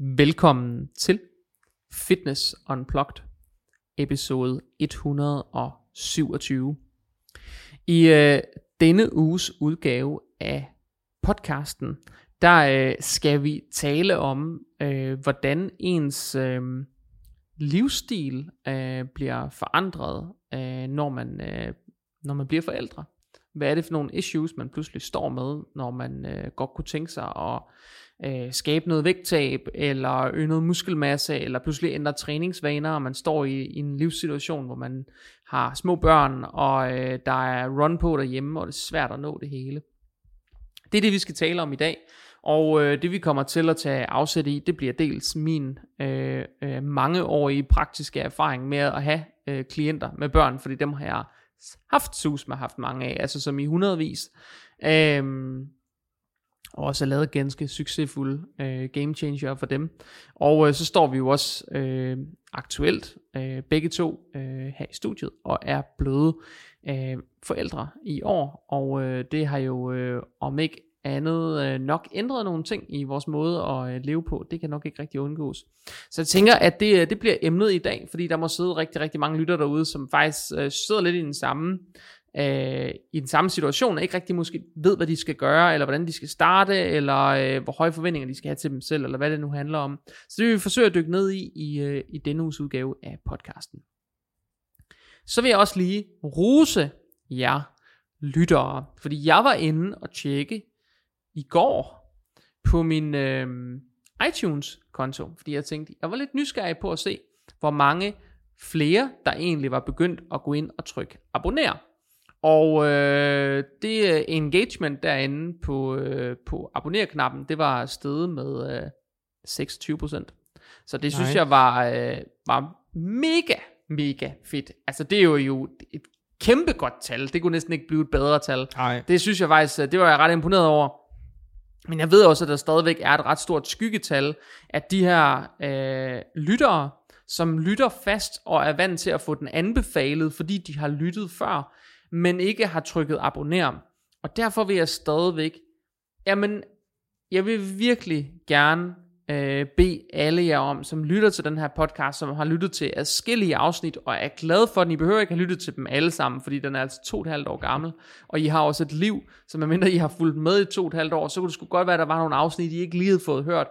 Velkommen til Fitness Unplugged, episode 127. I øh, denne uges udgave af podcasten, der øh, skal vi tale om, øh, hvordan ens øh, livsstil øh, bliver forandret, øh, når, man, øh, når man bliver forældre. Hvad er det for nogle issues, man pludselig står med, når man øh, godt kunne tænke sig at øh, skabe noget vægttab, eller øge noget muskelmasse, eller pludselig ændre træningsvaner, og man står i, i en livssituation, hvor man har små børn, og øh, der er run på derhjemme, og det er svært at nå det hele. Det er det, vi skal tale om i dag. Og øh, det vi kommer til at tage afsæt i, det bliver dels min øh, øh, mangeårige praktiske erfaring med at have øh, klienter med børn, fordi dem har jeg haft sus med haft mange af, altså som i hundredvis. Øhm, og også har lavet ganske succesfulde øh, game changer for dem. Og øh, så står vi jo også øh, aktuelt øh, begge to øh, her i studiet og er blevet øh, forældre i år. Og øh, det har jo øh, om ikke andet øh, nok ændret nogle ting i vores måde at øh, leve på. Det kan nok ikke rigtig undgås. Så jeg tænker, at det, øh, det bliver emnet i dag, fordi der må sidde rigtig, rigtig mange lytter derude, som faktisk øh, sidder lidt i den samme øh, i den samme situation, og ikke rigtig måske ved, hvad de skal gøre, eller hvordan de skal starte, eller øh, hvor høje forventninger de skal have til dem selv, eller hvad det nu handler om. Så det vil vi forsøge at dykke ned i, i, øh, i denne uges udgave af podcasten. Så vil jeg også lige rose jer lyttere, fordi jeg var inde og tjekke i går på min øh, iTunes-konto, fordi jeg tænkte, jeg var lidt nysgerrig på at se, hvor mange flere, der egentlig var begyndt at gå ind og trykke abonner. Og øh, det uh, engagement derinde på, øh, på abonner-knappen, det var steget med øh, 26%. Så det synes nice. jeg var, øh, var mega, mega fedt. Altså det er jo, jo et kæmpe godt tal. Det kunne næsten ikke blive et bedre tal. Nej. Det synes jeg faktisk, det var jeg ret imponeret over. Men jeg ved også, at der stadigvæk er et ret stort skyggetal, at de her øh, lyttere, som lytter fast og er vant til at få den anbefalet, fordi de har lyttet før, men ikke har trykket abonner. Og derfor vil jeg stadigvæk, jamen, jeg vil virkelig gerne øh, bede alle jer om, som lytter til den her podcast, som har lyttet til adskillige afsnit, og er glad for den. I behøver ikke have lyttet til dem alle sammen, fordi den er altså to og et halvt år gammel, og I har også et liv, så medmindre I har fulgt med i to og et halvt år, så kunne det sgu godt være, at der var nogle afsnit, I ikke lige havde fået hørt.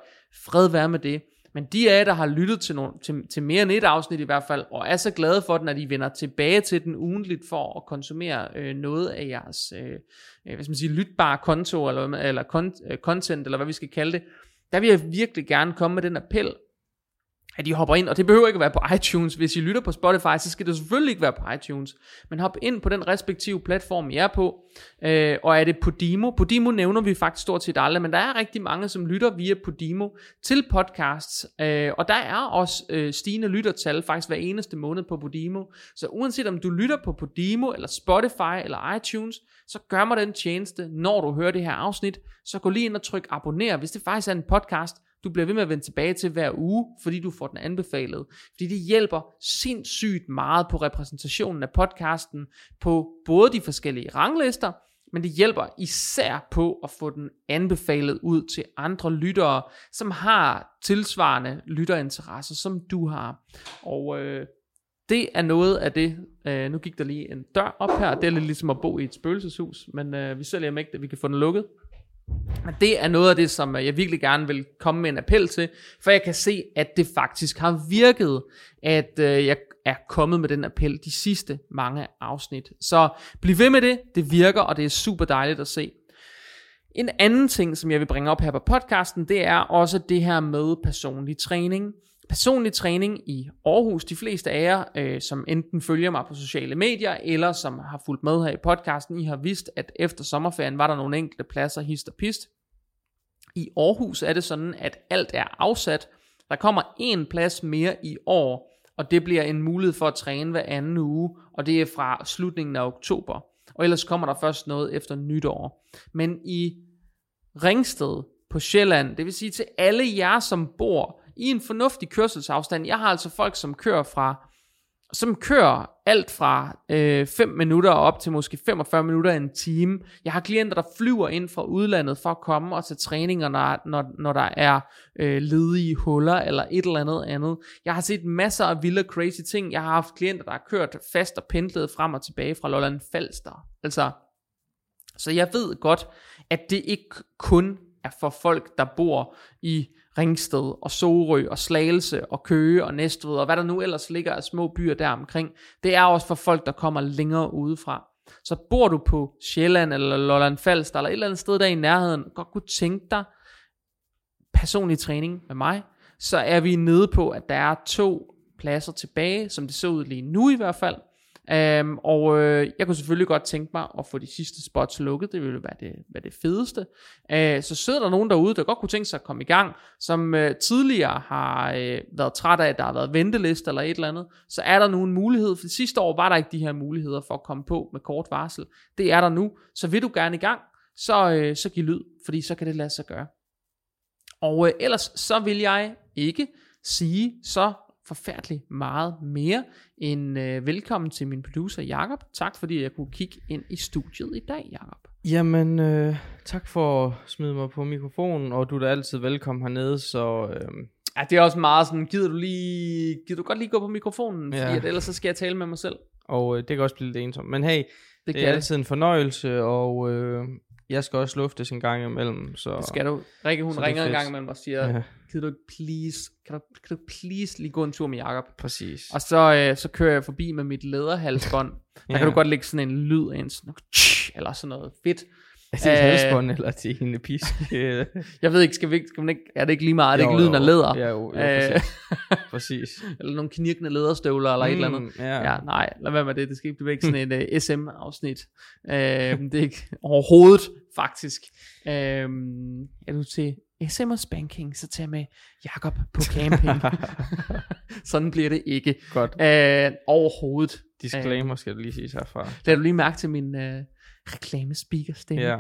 Fred være med det. Men de af jer, der har lyttet til, nogle, til, til mere end et afsnit i hvert fald, og er så glade for den, at I vender tilbage til den ugentligt for at konsumere øh, noget af jeres øh, øh hvad skal man sige, lytbare konto, eller, eller øh, content, eller hvad vi skal kalde det, der vil jeg virkelig gerne komme med den appel, at I hopper ind, og det behøver ikke at være på iTunes. Hvis I lytter på Spotify, så skal det selvfølgelig ikke være på iTunes. Men hop ind på den respektive platform, I er på. Øh, og er det Podimo? Podimo nævner vi faktisk stort set aldrig, men der er rigtig mange, som lytter via Podimo til podcasts. Øh, og der er også øh, stigende lyttertal faktisk hver eneste måned på Podimo. Så uanset om du lytter på Podimo, eller Spotify, eller iTunes, så gør mig den tjeneste, når du hører det her afsnit, så gå lige ind og tryk abonner, hvis det faktisk er en podcast, du bliver ved med at vende tilbage til hver uge, fordi du får den anbefalet. Fordi det hjælper sindssygt meget på repræsentationen af podcasten, på både de forskellige ranglister, men det hjælper især på at få den anbefalet ud til andre lyttere, som har tilsvarende lytterinteresser, som du har. Og øh, det er noget af det, øh, nu gik der lige en dør op her, det er lidt ligesom at bo i et spøgelseshus, men øh, vi sælger ikke, at vi kan få den lukket. Det er noget af det, som øh, jeg virkelig gerne vil komme med en appel til, for jeg kan se, at det faktisk har virket, at øh, jeg er kommet med den appel de sidste mange afsnit. Så bliv ved med det, det virker, og det er super dejligt at se. En anden ting, som jeg vil bringe op her på podcasten, det er også det her med personlig træning personlig træning i Aarhus. De fleste af jer, øh, som enten følger mig på sociale medier, eller som har fulgt med her i podcasten, I har vidst, at efter sommerferien var der nogle enkelte pladser hist og pist. I Aarhus er det sådan, at alt er afsat. Der kommer en plads mere i år, og det bliver en mulighed for at træne hver anden uge, og det er fra slutningen af oktober. Og ellers kommer der først noget efter nytår. Men i Ringsted på Sjælland, det vil sige til alle jer, som bor i en fornuftig kørselsafstand. Jeg har altså folk, som kører fra som kører alt fra 5 øh, minutter op til måske 45 minutter en time. Jeg har klienter, der flyver ind fra udlandet for at komme og til træninger, når, når, når der er øh, ledige huller eller et eller andet andet. Jeg har set masser af vilde crazy ting. Jeg har haft klienter, der har kørt fast og pendlet frem og tilbage fra Lolland Falster. Altså, så jeg ved godt, at det ikke kun er for folk, der bor i Ringsted og Sorø og Slagelse og Køge og Næstved og hvad der nu ellers ligger af små byer der omkring. Det er også for folk, der kommer længere udefra. Så bor du på Sjælland eller Lolland Falster eller et eller andet sted der i nærheden, godt kunne tænke dig personlig træning med mig, så er vi nede på, at der er to pladser tilbage, som det ser ud lige nu i hvert fald. Um, og øh, jeg kunne selvfølgelig godt tænke mig at få de sidste spots lukket, det ville være det, være det fedeste. Uh, så sidder der nogen derude, der godt kunne tænke sig at komme i gang, som uh, tidligere har uh, været træt af, at der har været venteliste eller et eller andet, så er der nu en mulighed, for sidste år var der ikke de her muligheder for at komme på med kort varsel. Det er der nu, så vil du gerne i gang, så, uh, så giv lyd, fordi så kan det lade sig gøre. Og uh, ellers så vil jeg ikke sige så forfærdeligt meget mere end øh, velkommen til min producer Jakob. Tak fordi jeg kunne kigge ind i studiet i dag, Jakob. Jamen, øh, tak for at smide mig på mikrofonen, og du er da altid velkommen hernede, så... Øh, Ja, det er også meget sådan, gider du lige, gider du godt lige gå på mikrofonen, Ja. fordi at ellers så skal jeg tale med mig selv. og øh, det kan også blive lidt ensomt. Men hey, Det, det, er altid en fornøjelse, og øh, jeg skal også luftes en gang imellem, så... det skal du. Rikke, hun er ringer en gang imellem og siger, Ja, du please, kan du, kan du please lige gå en tur med Jakob? præcis. Og så, øh, så kører jeg forbi med mit læderhalsbånd. Der Ja. kan du godt lægge sådan en lyd ind, sådan, eller sådan noget fedt. Er det et Øh, halsbånd, eller er det en pisk? Jeg ved ikke, skal vi skal man ikke, er det ikke lige meget, er det Jo, ikke lyden af læder? Ja, jo, jo Øh, præcis. præcis. eller nogle knirkende læderstøvler, eller mm, et eller andet. Ja. Ja, nej, lad være med det. Det skal ikke blive ikke sådan et uh, SM-afsnit. Uh, det er ikke overhovedet, faktisk. Uh, er du til SM og spanking, så tag med Jakob på camping. sådan bliver det ikke. Godt. Uh, overhovedet. Disclaimer skal det lige siges herfra. Lad du lige mærke til min uh, reklamespeaker-stemme. Ja.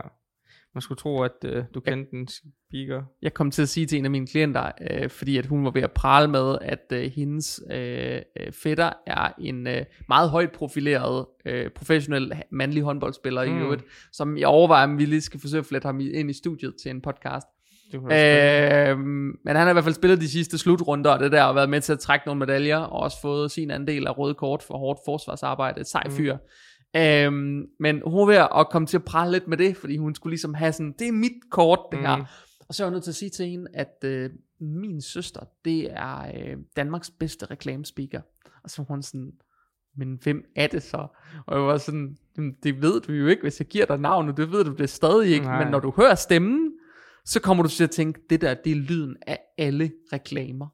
Man skulle tro, at øh, du kendte den speaker. Jeg kom til at sige til en af mine klienter, øh, fordi at hun var ved at prale med, at øh, hendes øh, øh, fætter er en øh, meget højt profileret øh, professionel mandlig håndboldspiller mm. i Mm. øvrigt, som jeg overvejer, om vi lige skal forsøge at flette ham ind i studiet til en podcast. Øh, men han har i hvert fald spillet de sidste slutrunder og det der, og været med til at trække nogle medaljer, og også fået sin andel af røde kort for hårdt forsvarsarbejde. Et sej Mm. Øhm, men hun er ved at komme til at prale lidt med det, fordi hun skulle ligesom have sådan, det er mit kort, det her. Mm. Og så er jeg nødt til at sige til hende, at øh, min søster, det er øh, Danmarks bedste reklamespeaker. Og så var hun sådan, men hvem er det så? Og jeg var sådan, "Jamen, det ved du jo ikke, hvis jeg giver dig navnet, det ved du det stadig ikke. Nej. Men når du hører stemmen, så kommer du til at tænke, det der, det er lyden af alle reklamer.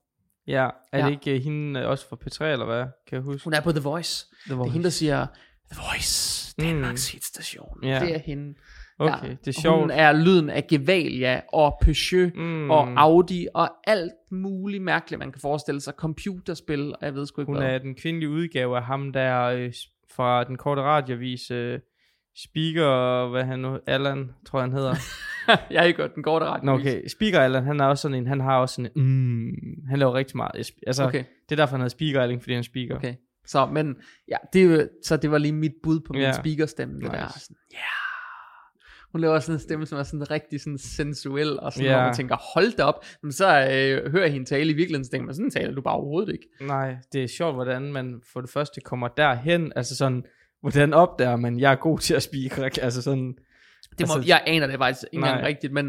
Ja, er Ja. det ikke øh, hende øh, også fra P3, eller hvad? Kan jeg huske? Hun er på The Voice. Det Det er hende, der siger, The Voice, Danmarks mm. hitstation. Ja. Det er hende. Okay, ja. det er sjovt. Hun er lyden af Gevalia og Peugeot Mm. og Audi og alt muligt mærkeligt, man kan forestille sig. Computerspil, og jeg ved sgu ikke Hun hvad. er den kvindelige udgave af ham der øh, fra den korte radiovis øh, Speaker, hvad han nu, Allan, tror jeg han hedder. jeg har ikke hørt den korte ret. Nå, okay, Speaker Allan, han er også sådan en, han har også sådan en, mm, han laver rigtig meget. Altså, okay. det er derfor, han hedder Speaker Allan, fordi han er speaker. okay. Så, men, ja, det, så det var lige mit bud på min Ja. speakerstemme, det Nice. der. Sådan, ja. Hun laver sådan en stemme, som er sådan rigtig sådan sensuel, og sådan, Ja. hvor man tænker, hold da op. Men så øh, hører hende tale i virkeligheden, så tænker man, sådan taler du bare overhovedet ikke. Nej, det er sjovt, hvordan man for det første kommer derhen, altså sådan, hvordan opdager man, jeg er god til at speak, altså sådan, Det må, Altså- jeg aner det faktisk ikke engang rigtigt, men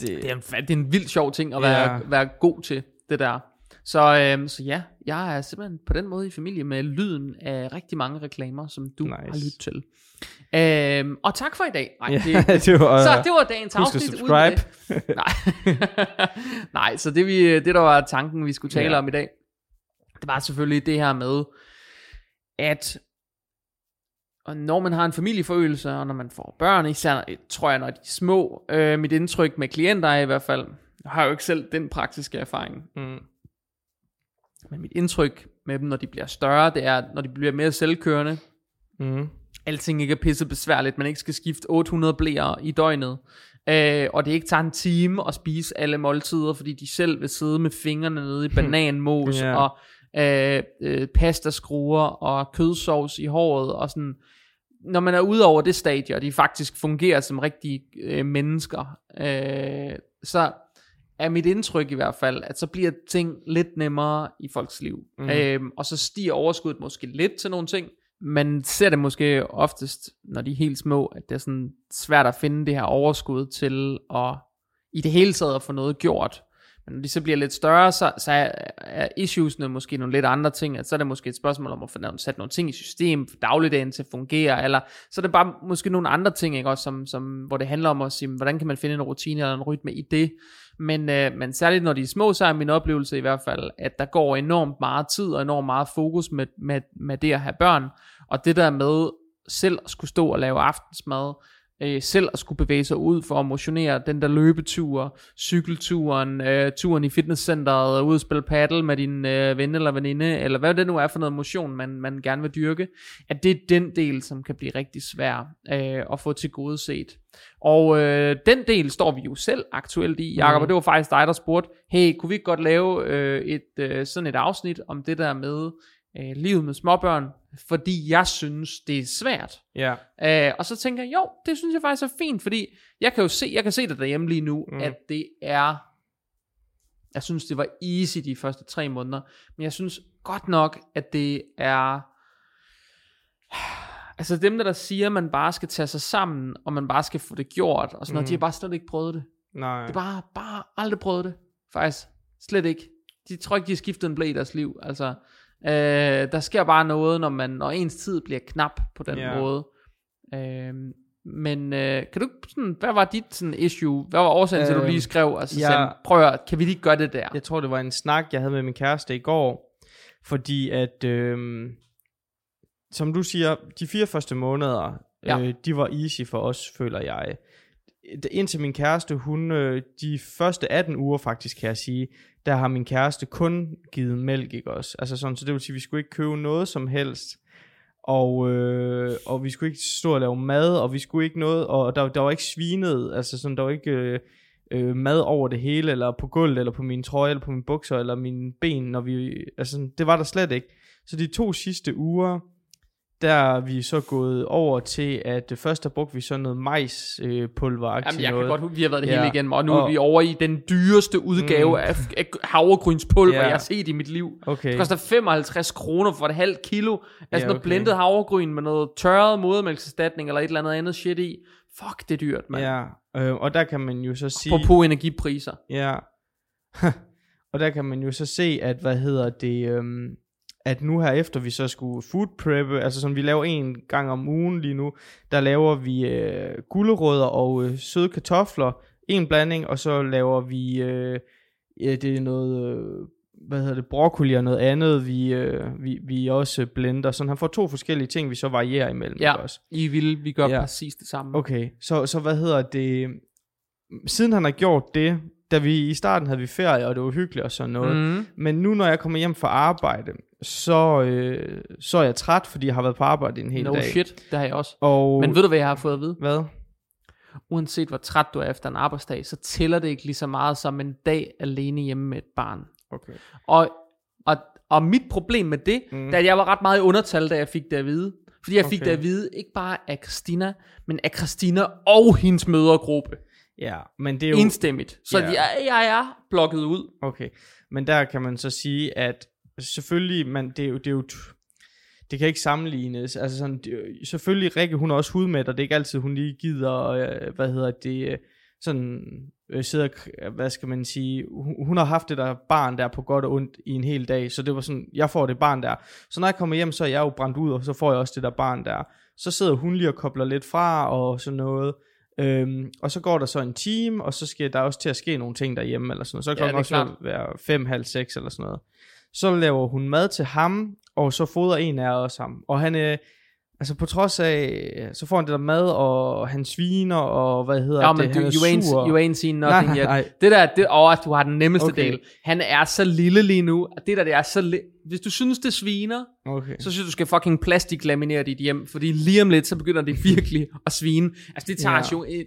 det, det er, en, det er en vild sjov ting at være, Ja. være god til, det der. Så, øhm, så ja, jeg er simpelthen på den måde i familie med lyden af rigtig mange reklamer, som du nice. Har lyttet til. Øhm, og tak for i dag. Nej, ja, det, det var, så det var dagens husk afsnit. med subscribe. det. Nej. Nej, så det, vi, det der var tanken, vi skulle tale Ja. om i dag, det var selvfølgelig det her med, at og når man har en familieforøgelse, og når man får børn, især tror jeg, når de er små, øh, mit indtryk med klienter er i hvert fald, jeg har jo ikke selv den praktiske erfaring, mm, men mit indtryk med dem, når de bliver større, det er, når de bliver mere selvkørende, mm, alting ikke er pisse besværligt, man ikke skal skifte 800 blæer i døgnet, øh, og det ikke tager en time at spise alle måltider, fordi de selv vil sidde med fingrene nede i bananmos, Ja. og øh, øh, pastaskruer og kødsovs i håret, og sådan, når man er ude over det stadie, og de faktisk fungerer som rigtige øh, mennesker, øh, så er mit indtryk i hvert fald, at så bliver ting lidt nemmere i folks liv. Mm. Øhm, og så stiger overskuddet måske lidt til nogle ting. Man ser det måske oftest, når de er helt små, at det er sådan svært at finde det her overskud til at i det hele taget at få noget gjort. Men når de så bliver lidt større, så, så er, issuesne måske nogle lidt andre ting. At så er det måske et spørgsmål om at få sat nogle ting i system, for dagligdagen til at fungere, eller så er det bare måske nogle andre ting, ikke? Også som, som, hvor det handler om at sige, hvordan kan man finde en rutine eller en rytme i det. Men, øh, men særligt når de er små, så er min oplevelse i hvert fald, at der går enormt meget tid og enormt meget fokus med, med, med det at have børn. Og det der med selv at skulle stå og lave aftensmad, øh, selv at skulle bevæge sig ud for at motionere, den der løbetur, cykelturen, øh, turen i fitnesscenteret, ud og spille paddle med din øh, ven eller veninde, eller hvad det nu er for noget motion, man, man gerne vil dyrke, at det er den del, som kan blive rigtig svær øh, at få til gode set. Og øh, den del står vi jo selv aktuelt i, Jacob, mm. og det var faktisk dig, der spurgte, hey, kunne vi ikke godt lave øh, et øh, sådan et afsnit om det der med øh, livet med småbørn, fordi jeg synes, det er svært. Ja. Øh, og så tænker jeg, jo, det synes jeg faktisk er fint, fordi jeg kan jo se, jeg kan se det derhjemme lige nu, mm. at det er, jeg synes, det var easy de første tre måneder, men jeg synes godt nok, at det er, altså dem der, der siger, at man bare skal tage sig sammen, og man bare skal få det gjort, og sådan mm. noget, de har bare slet ikke prøvet det. Nej. Det er bare, bare aldrig prøvet det, faktisk. Slet ikke. De tror ikke, de har skiftet en blæ i deres liv. Altså, Øh, der sker bare noget, når, man, når ens tid bliver knap på den Ja. måde. Øh, men øh, kan du sådan, hvad var dit sådan issue? Hvad var årsagen til, at du Øh, lige skrev? Altså, ja. prøv at, kan vi lige gøre det der? Jeg tror, det var en snak, jeg havde med min kæreste i går, fordi at, øhm, som du siger, de fire første måneder, ja. øh, de var easy for os, føler jeg. Indtil min kæreste, hun, øh, de første 18 uger faktisk, kan jeg sige, der har min kæreste kun givet mælk, ikke også? Altså sådan, så det vil sige, at vi skulle ikke købe noget som helst, og, øh, og vi skulle ikke stå og lave mad, og vi skulle ikke noget, og der, der var ikke svinet, altså sådan, der var ikke... Øh, øh, mad over det hele, eller på gulvet, eller på min trøje, eller på mine bukser, eller mine ben, når vi, altså sådan, det var der slet ikke. Så de to sidste uger, der er vi så gået over til, at først der brugte vi så noget majspulver øh, Jamen, jeg kan noget. godt huske, vi har været det Ja. hele igen, og nu er Og- vi over i den dyreste udgave Mm. af, af havregrynspulver, Ja. jeg har set i mit liv. Okay. Det koster 55 kroner for et halvt kilo af sådan Ja, noget okay. blendet havregryn med noget tørret modermælkserstatning eller et eller andet andet shit i. Fuck, det er dyrt, mand. Ja, øh, og der kan man jo så sige... Apropos energipriser. Ja. og der kan man jo så se, at hvad hedder det, øhm, at nu her efter vi så skulle food preppe, altså som vi laver en gang om ugen lige nu, der laver vi øh, gulerødder og øh, søde kartofler, en blanding, og så laver vi, øh, ja, det er noget, øh, hvad hedder det, broccoli og noget andet, vi, øh, vi, vi også blender, så han får to forskellige ting, vi så varierer imellem. Ja. også? I vil, vi gør Ja. præcis det samme. Okay, så, så hvad hedder det, siden han har gjort det, da vi i starten havde vi ferie, og det var hyggeligt og sådan noget. Mm. men nu når jeg kommer hjem fra arbejde, så, øh, så er jeg træt, fordi jeg har været på arbejde en hel No dag. shit, det har jeg også. Og, Men ved du, hvad jeg har fået at vide? hvad? Uanset hvor træt du er efter en arbejdsdag, så tæller det ikke lige så meget som en dag alene hjemme med et barn. Okay. Og, og, og mit problem med det, Mm. mm. da jeg var ret meget i undertal, da jeg fik det at vide. Fordi jeg fik Okay. det at vide, ikke bare af Christina, men af Christina og hendes mødergruppe. Ja, men det er jo... Enstemmigt. Så Ja. jeg, jeg er blokket ud. Okay, men der kan man så sige, at selvfølgelig, man, det, er jo, det er jo, det kan ikke sammenlignes, altså sådan, det, selvfølgelig Rikke, hun er også hudmæt, og det er ikke altid, hun lige gider, øh, hvad hedder det, øh, sådan, øh, sidder, k- hvad skal man sige, hun, hun har haft det der barn der på godt og ondt i en hel dag, så det var sådan, jeg får det barn der, så når jeg kommer hjem, så er jeg jo brændt ud, og så får jeg også det der barn der, så sidder hun lige og kobler lidt fra, og sådan noget, Øhm, og så går der så en time, og så skal der også til at ske nogle ting derhjemme, eller sådan noget. Så kan det ja, er også klart. være fem, halv seks eller sådan noget. Så laver hun mad til ham, og så fodrer en af os ham. Og han, øh, altså på trods af, så får han det der mad, og han sviner, og hvad hedder Ja, det, men du, han er you, ain't, sur. you ain't seen nothing Nej, yet. nej. Det der, det, åh, du har den nemmeste Okay. del. Han er så lille lige nu, og det der, det er så li- Hvis du synes, det sviner, Okay. så synes jeg, du skal fucking plastiklaminere dit hjem, fordi lige om lidt, så begynder det virkelig at svine. Altså, det tager ja. jo et,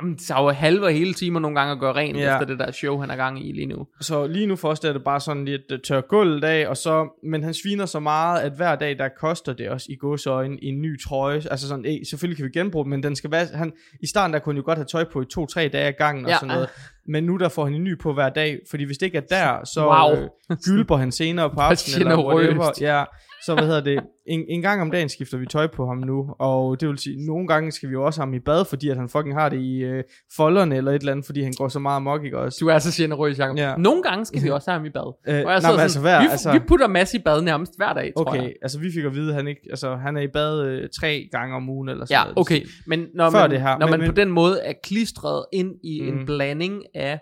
Jamen, det tager jo halve og hele timer nogle gange at gøre rent Ja. efter det der show, han er gang i lige nu. Så lige nu for os der er det bare sådan lidt uh, tør gulvet af, og så, men han sviner så meget, at hver dag der koster det også i godsøjne en ny trøje. Altså sådan, eh, selvfølgelig kan vi genbruge den, men den skal være, han, i starten der kunne han jo godt have tøj på i to-tre dage ad gangen og Ja. sådan noget. Men nu der får han en ny på hver dag, fordi hvis det ikke er der, så Wow. øh, gylper han senere på aftenen eller whatever. Ja, så hvad hedder det, en, en gang om dagen skifter vi tøj på ham nu, og det vil sige, nogle gange skal vi jo også have ham i bad, fordi at han fucking har det i øh, folderne eller et eller andet, fordi han går så meget amok, ikke også? Du er så generøs, Jacob. Ja. Nogle gange skal vi også have ham i bad. Øh, Og jeg nej, men altså, hver, vi, altså, vi putter masse i bad nærmest hver dag, tror Okay, jeg. altså vi fik at vide, at han, ikke, altså, han er i bad øh, tre gange om ugen eller sådan Ja, okay. Men når Før man, det her, når men- man men- på den måde er klistret ind i Mm. en blanding af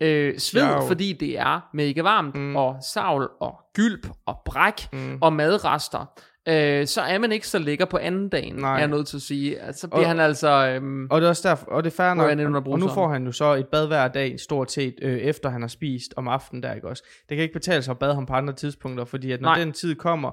øh, sved, Sjov. fordi det er mega varmt, Mm. og savl, og gylp, og bræk, Mm. og madrester, øh, så er man ikke så lækker på anden dagen, Nej. er jeg nødt til at sige. Altså, så bliver Og- han altså... Øhm, Og det er også derfor, og det er fair nok, og, og nu får han jo så et bad hver dag, stort set, øh, efter han har spist om aftenen der, ikke også? Det kan ikke betale sig at bade ham på andre tidspunkter, fordi at når Nej. den tid kommer,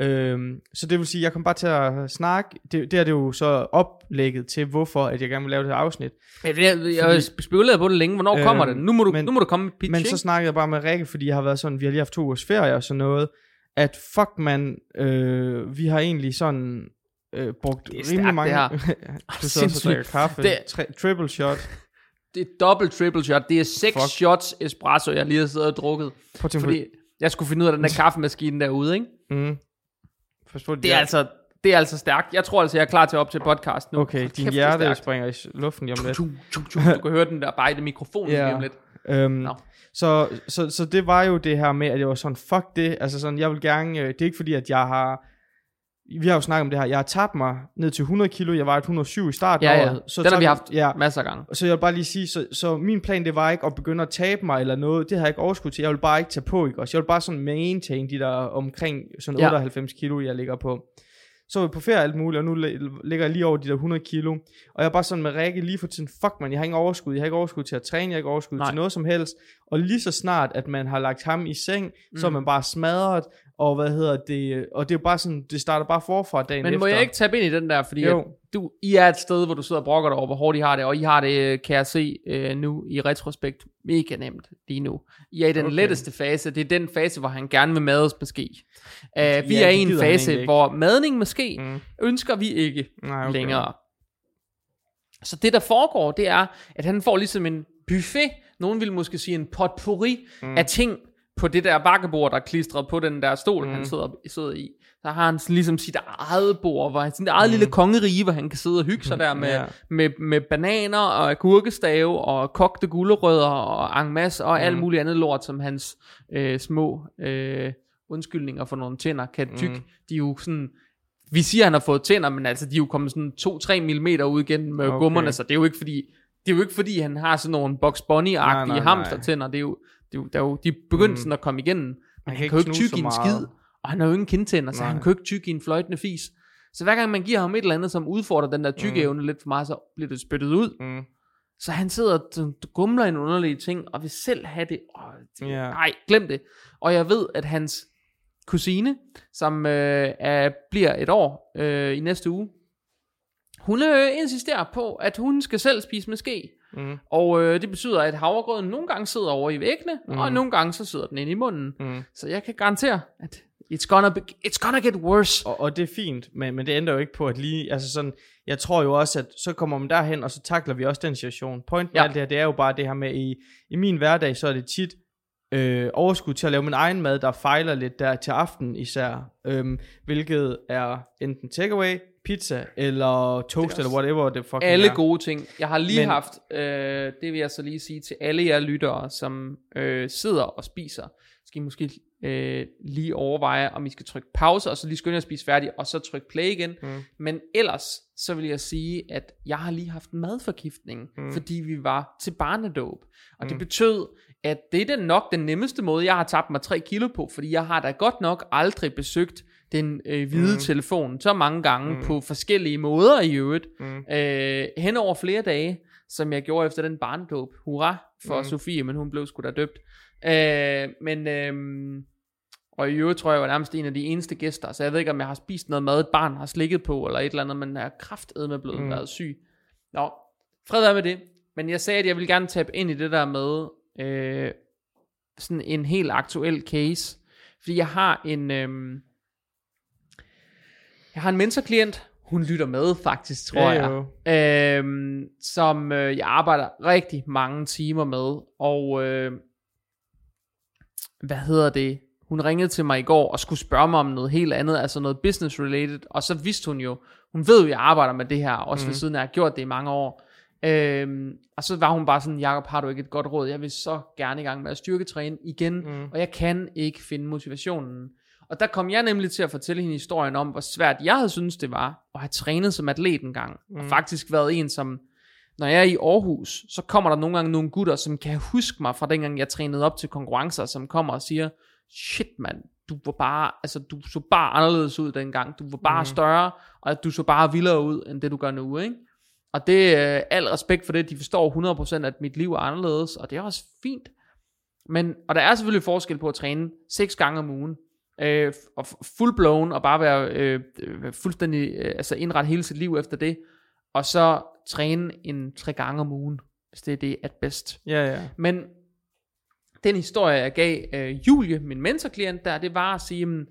øhm, så det vil sige, jeg kommer bare til at snakke, det, det er det jo så oplægget til, hvorfor at jeg gerne vil lave det her afsnit. jeg, jeg, jeg har spekuleret på det længe. Hvornår Øhm, kommer det? Nu må du, men- nu må du komme med pitch, Men ikke? så snakkede jeg bare med Rikke, fordi jeg har været sådan, vi har lige haft to ugers ferie og sådan noget, at fuck man, øh, vi har egentlig sådan øh, brugt Det er rimelig mange... det her. du sidder Sindssygt. drikker kaffe. Det- Tri- triple shot. Det er dobbelt triple shot. Det er seks Fuck. shots espresso, jeg lige har siddet og drukket. Prøv Fordi jeg skulle finde ud af den der kaffemaskine derude, ikke? Mm. Forstå, Det er altså, det er altså stærkt. Jeg tror altså, jeg er klar til at op til podcast nu. Okay, Hold din kæft, det er hjerte stærkt. springer i luften lige om lidt. Tjum, tjum. Du kan høre den der bare i det mikrofon Ja. lige om lidt. Øhm, Nå. så, så, så det var jo det her med, at jeg var sådan, fuck det, altså sådan, jeg vil gerne, øh, det er ikke fordi, at jeg har, vi har jo snakket om det her, jeg har tabt mig ned til 100 kilo, jeg var 107 i starten Ja, ja. Så Den har vi haft Ja, masser af gange. så jeg vil bare lige sige, så, så min plan, det var ikke at begynde at tabe mig eller noget, det har jeg ikke overskud til, jeg vil bare ikke tage på, ikke også, jeg vil bare sådan maintain de der omkring sådan Ja. 98 kilo, jeg ligger på. Så var vi på ferie alt muligt, og nu li- ligger jeg lige over de der 100 kilo. Og jeg er bare sådan med Rikke lige for tiden, fuck man, jeg har ingen overskud. Jeg har ikke overskud til at træne, jeg har ikke overskud Nej. til noget som helst. Og lige så snart, at man har lagt ham i seng, mm. så er Mm. man bare smadret. Og hvad hedder det, og det er jo bare sådan, det starter bare forfra dagen Men efter. må jeg ikke tabe ind i den der, fordi Jo. at du, I er et sted, hvor du sidder og brokker dig over, hvor hårdt I har det, og I har det, øh, kan jeg se øh, nu i retrospekt, mega nemt lige nu. I er i den Okay. letteste fase, det er den fase, hvor han gerne vil mades måske. Uh, vi Ja, er i en fase, hvor madning måske Mm. ønsker vi ikke Nej, okay. længere. Så det der foregår, det er, at han får ligesom en buffet, nogen vil måske sige en potpourri mm. af ting på det der bakkebord, der er klistret på den der stol, mm. han sidder, sidder i. Der har han ligesom sit eget bord, hvor han, sin eget mm. lille kongerige, hvor han kan sidde og hygge sig der med, Ja. med, med bananer og agurkestave og kogte gulerødder og en masse og mm. alt muligt andet lort, som hans øh, små øh, undskyldninger for nogle tænder kan tykke. Mm. De er jo sådan vi siger, at han har fået tænder, men altså, de er jo kommet sådan 2-3 mm ud igen med Okay. gummerne, så det er jo ikke fordi, det er jo ikke fordi, han har sådan nogle Box Bunny-agtige hamstertænder, det er jo, det er der er jo de er begyndt Mm. mm. sådan at komme igennem, men han, kan kan jo ikke tykke i en skid, og han har jo ingen kindtænder, så Nej. han kan jo ikke tykke i en fløjtende fis. Så hver gang man giver ham et eller andet, som udfordrer den der tykkeevne lidt for meget, så bliver det spyttet ud. Mm. Så han sidder og gumler i nogle underlige ting, og vil selv have det. Det Ja. Nej, glem det. Og jeg ved, at hans kusine, som øh, er, bliver et år øh, i næste uge, hun øh, insisterer på, at hun skal selv spise med ske. Mm. Og øh, det betyder, at havregrøden nogle gange sidder over i væggene, Mm. og nogle gange så sidder den inde i munden. Mm. Så jeg kan garantere, at it's gonna, be, it's gonna get worse. Og, og det er fint, men, men det ændrer jo ikke på, at lige, altså sådan, jeg tror jo også, at så kommer man derhen, og så takler vi også den situation. Pointen ja. Af det her, det er jo bare det her med, i, i min hverdag, så er det tit øh, overskud til at lave min egen mad, der fejler lidt der til aften især, øhm, hvilket er enten takeaway, pizza, eller toast, eller whatever det fucking Alle er. gode ting. Jeg har lige Men- haft, øh, det vil jeg så lige sige til alle jer lyttere, som øh, sidder og spiser, skal I måske øh, lige overveje, om I skal trykke pause, og så lige skynde jer at spise færdig, og så trykke play igen. Mm. Men ellers, så vil jeg sige, at jeg har lige haft madforgiftning, Mm. mm. fordi vi var til barnedåb. Og Mm. det betød, at det er den nok den nemmeste måde, jeg har tabt mig 3 kilo på, fordi jeg har da godt nok aldrig besøgt den øh, hvide Mm. telefon så mange gange Mm. på forskellige måder i øvrigt, Mm. øh, hen over flere dage, som jeg gjorde efter den barndåb. Hurra for Mm. Sofie, men hun blev sgu da døbt. Øh, men, øh, og i øvrigt tror jeg, jeg var nærmest en af de eneste gæster, så jeg ved ikke, om jeg har spist noget mad, et barn har slikket på, eller et eller andet, men er kraftedme blevet Mm. været syg. Nå, fred være med det. Men jeg sagde, at jeg vil gerne tabe ind i det der med øh, sådan en helt aktuel case. Fordi jeg har en... Øh, jeg har en mentorklient, hun lytter med faktisk, tror Ja, jeg. Øhm, som øh, jeg arbejder rigtig mange timer med. Og øh, hvad hedder det? Hun ringede til mig i går og skulle spørge mig om noget helt andet, altså noget business related. Og så vidste hun jo, hun ved jo, jeg arbejder med det her, også mm. ved siden af, jeg har gjort det i mange år. Øhm, og så var hun bare sådan, Jacob, har du ikke et godt råd? Jeg vil så gerne i gang med at styrketræne igen, mm. og jeg kan ikke finde motivationen. Og der kom jeg nemlig til at fortælle hende historien om, hvor svært jeg havde synes det var, at have trænet som atlet engang. Mm. Og faktisk været en, som, når jeg er i Aarhus, så kommer der nogle gange nogle gutter, som kan huske mig fra dengang jeg trænede op til konkurrencer, som kommer og siger, shit mand, du var bare, altså du så bare anderledes ud dengang, du var bare mm. større, og du så bare vildere ud, end det du gør nu, ikke? Og det er øh, al respekt for det, de forstår 100% at mit liv er anderledes, og det er også fint. Men, og der er selvfølgelig forskel på at træne seks gange om ugen, øh, og full blown, og bare være øh, øh, fuldstændig, øh, altså indrette hele sit liv efter det, og så træne en tre gange om ugen, hvis det er det at bedst. Ja, ja. Men den historie, jeg gav øh, Julie, min mentorklient der, det var at sige, jamen,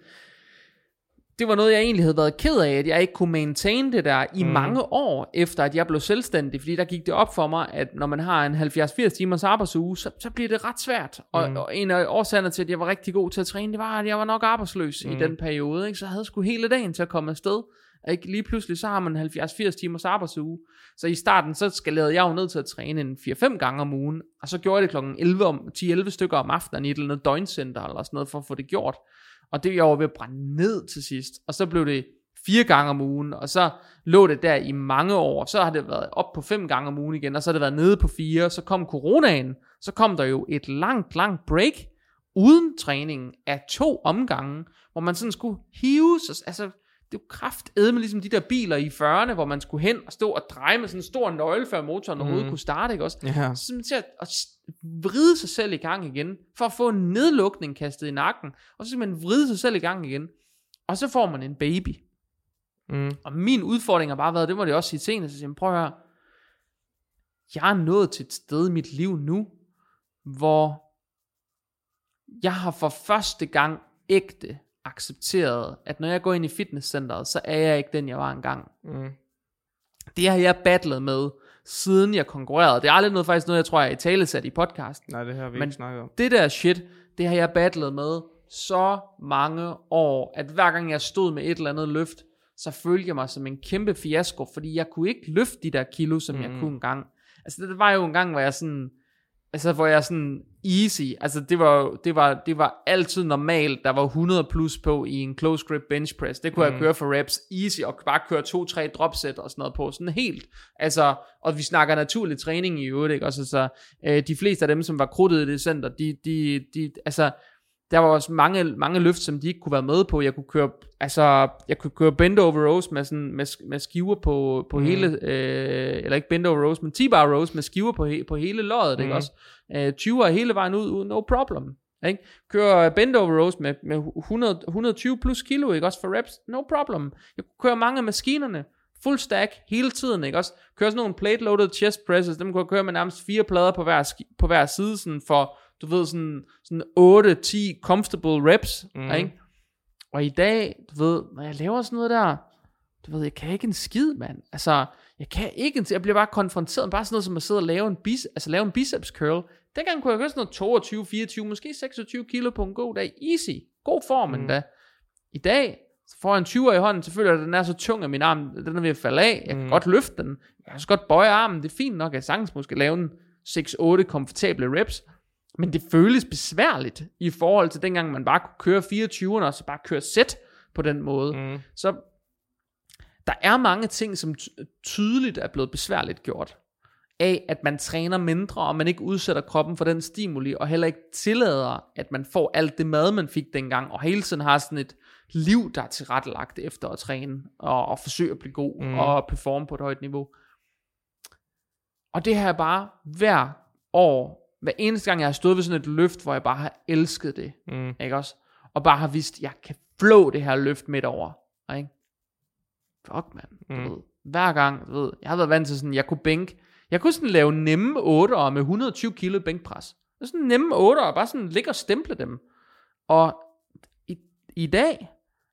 det var noget, jeg egentlig havde været ked af, at jeg ikke kunne maintain det der i mm. mange år, efter at jeg blev selvstændig, fordi der gik det op for mig, at når man har en 70-80 timers arbejdsuge, så, så bliver det ret svært. Og, Mm. og en af årsagerne til, at jeg var rigtig god til at træne, det var, at jeg var nok arbejdsløs mm. i den periode, ikke? så jeg havde sgu hele dagen til at komme afsted. Ikke? Lige pludselig, så har man en 70-80 timers arbejdsuge. Så i starten, så skalerede jeg jo ned til at træne en 4-5 gange om ugen, og så gjorde jeg det klokken 11 om, 10-11 stykker om aftenen i et eller andet døgncenter, eller sådan noget, for at få det gjort. Og det jeg var ved at brænde ned til sidst. Og så blev det fire gange om ugen, og så lå det der i mange år. Så har det været op på fem gange om ugen igen, og så har det været nede på fire. Så kom coronaen, så kom der jo et langt, langt break uden træning af to omgange, hvor man sådan skulle hive sig, altså det jo kraftedme ligesom de der biler i 40'erne, hvor man skulle hen og stå og dreje med sådan en stor nøgle, før motoren overhovedet Mhm. kunne starte, ikke også? Ja. Så man til at, at vride sig selv i gang igen, for at få en nedlukning kastet i nakken, og så man vride sig selv i gang igen, og så får man en baby. Mm. Og min udfordring har bare været, det må det også sige senere, så siger jeg, prøv at høre, jeg er nået til et sted i mit liv nu, hvor jeg har for første gang ægte accepteret, at når jeg går ind i fitnesscenteret, så er jeg ikke den, jeg var engang. Mm. Det har jeg battlet med, siden jeg konkurrerede. Det er aldrig noget, faktisk noget, jeg tror, jeg er talesat i podcasten. Nej, det har vi Men- ikke snakket om. Det der shit, det har jeg battlet med så mange år, at hver gang jeg stod med et eller andet løft, så følte jeg mig som en kæmpe fiasko, fordi jeg kunne ikke løfte de der kilo, som mm. jeg kunne engang. Altså det var jo en gang, hvor jeg sådan, altså hvor jeg sådan easy, altså det var, det var, det var altid normalt, der var 100 plus på i en close grip bench press, det kunne mm. jeg Mhm. køre for reps easy, og bare køre to-tre dropset og sådan noget på, sådan helt, altså, og vi snakker naturlig træning i øvrigt, ikke, også så øh, de fleste af dem, som var krudtet i det center, de, de, de, altså, der var også mange, mange løft, som de ikke kunne være med på. Jeg kunne køre, altså, jeg kunne køre bend over rows med, sådan, med, med skiver på, på Mm. hele, øh, eller ikke bend over rows, men T-bar rows med skiver på, he, på hele loddet, mm. ikke også? Øh, 20'er hele vejen ud, no problem. Ikke? Kører bend over rows med, med 100, 120 plus kilo, ikke også for reps, no problem. Jeg kunne køre mange af maskinerne, full stack hele tiden, ikke også? Køre sådan nogle plate loaded chest presses, dem kunne jeg køre med nærmest fire plader på hver, på hver side, sådan for, du ved, sådan, sådan 8-10 comfortable reps, mm. ikke? Og i dag, du ved, når jeg laver sådan noget der, du ved, jeg kan ikke en skid, mand. Altså, jeg kan ikke en Jeg bliver bare konfronteret med bare sådan noget som at sidde og lave en, bis, altså lave en biceps curl. Dengang kunne jeg køre sådan noget 22, 24, måske 26 kilo på en god dag. Easy. God form Mm. endda. I dag, så får jeg en 20'er i hånden, så føler jeg, at den er så tung, at min arm, den er ved at falde af. Jeg kan Mm. godt løfte den. Jeg kan også godt bøje armen. Det er fint nok, at jeg sagtens måske lave en 6-8 komfortable reps. Men det føles besværligt i forhold til dengang, man bare kunne køre 24'erne, og så bare køre sæt på den måde. Mm. Så der er mange ting, som ty- tydeligt er blevet besværligt gjort af, at man træner mindre, og man ikke udsætter kroppen for den stimuli, og heller ikke tillader, at man får alt det mad, man fik dengang, og hele tiden har sådan et liv, der er tilrettelagt efter at træne, og, og forsøge at blive god, mm. og performe på et højt niveau. Og det har jeg bare hver år, hver eneste gang, jeg har stået ved sådan et løft, hvor jeg bare har elsket det, Mm. ikke også? Og bare har vidst, jeg kan flå det her løft midt over, ikke? Fuck, mand. Mm. Ved, hver gang, du ved, jeg har været vant til sådan, jeg kunne bænke, Jeg kunne sådan lave nemme 8'ere med 120 kilo bænkpres. Det er sådan nemme 8'ere, bare sådan ligge og stemple dem. Og i, i dag,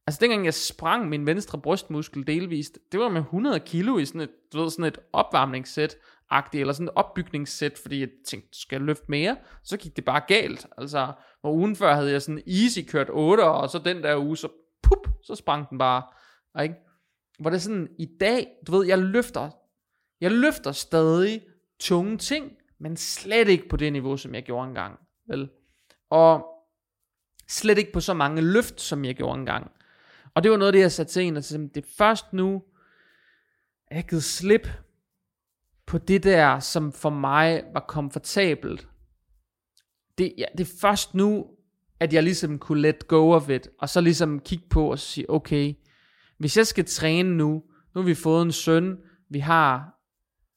altså dengang jeg sprang min venstre brystmuskel delvist, det var med 100 kilo i sådan et, du ved, sådan et opvarmningssæt, agtig eller sådan et opbygningssæt, fordi jeg tænkte, skal jeg løfte mere? Så gik det bare galt. Altså, hvor ugen før havde jeg sådan easy kørt 8, og så den der uge, så pup, så sprang den bare. Ikke? Hvor det er sådan, i dag, du ved, jeg løfter, jeg løfter stadig tunge ting, men slet ikke på det niveau, som jeg gjorde engang. Vel? Og slet ikke på så mange løft, som jeg gjorde engang. Og det var noget af det, jeg satte til en, og det er først nu, at jeg givet slip på det der, som for mig var komfortabelt. Det, ja, det er først nu, at jeg ligesom kunne let go of it, og så ligesom kigge på og sige, okay, hvis jeg skal træne nu, nu har vi fået en søn, vi har,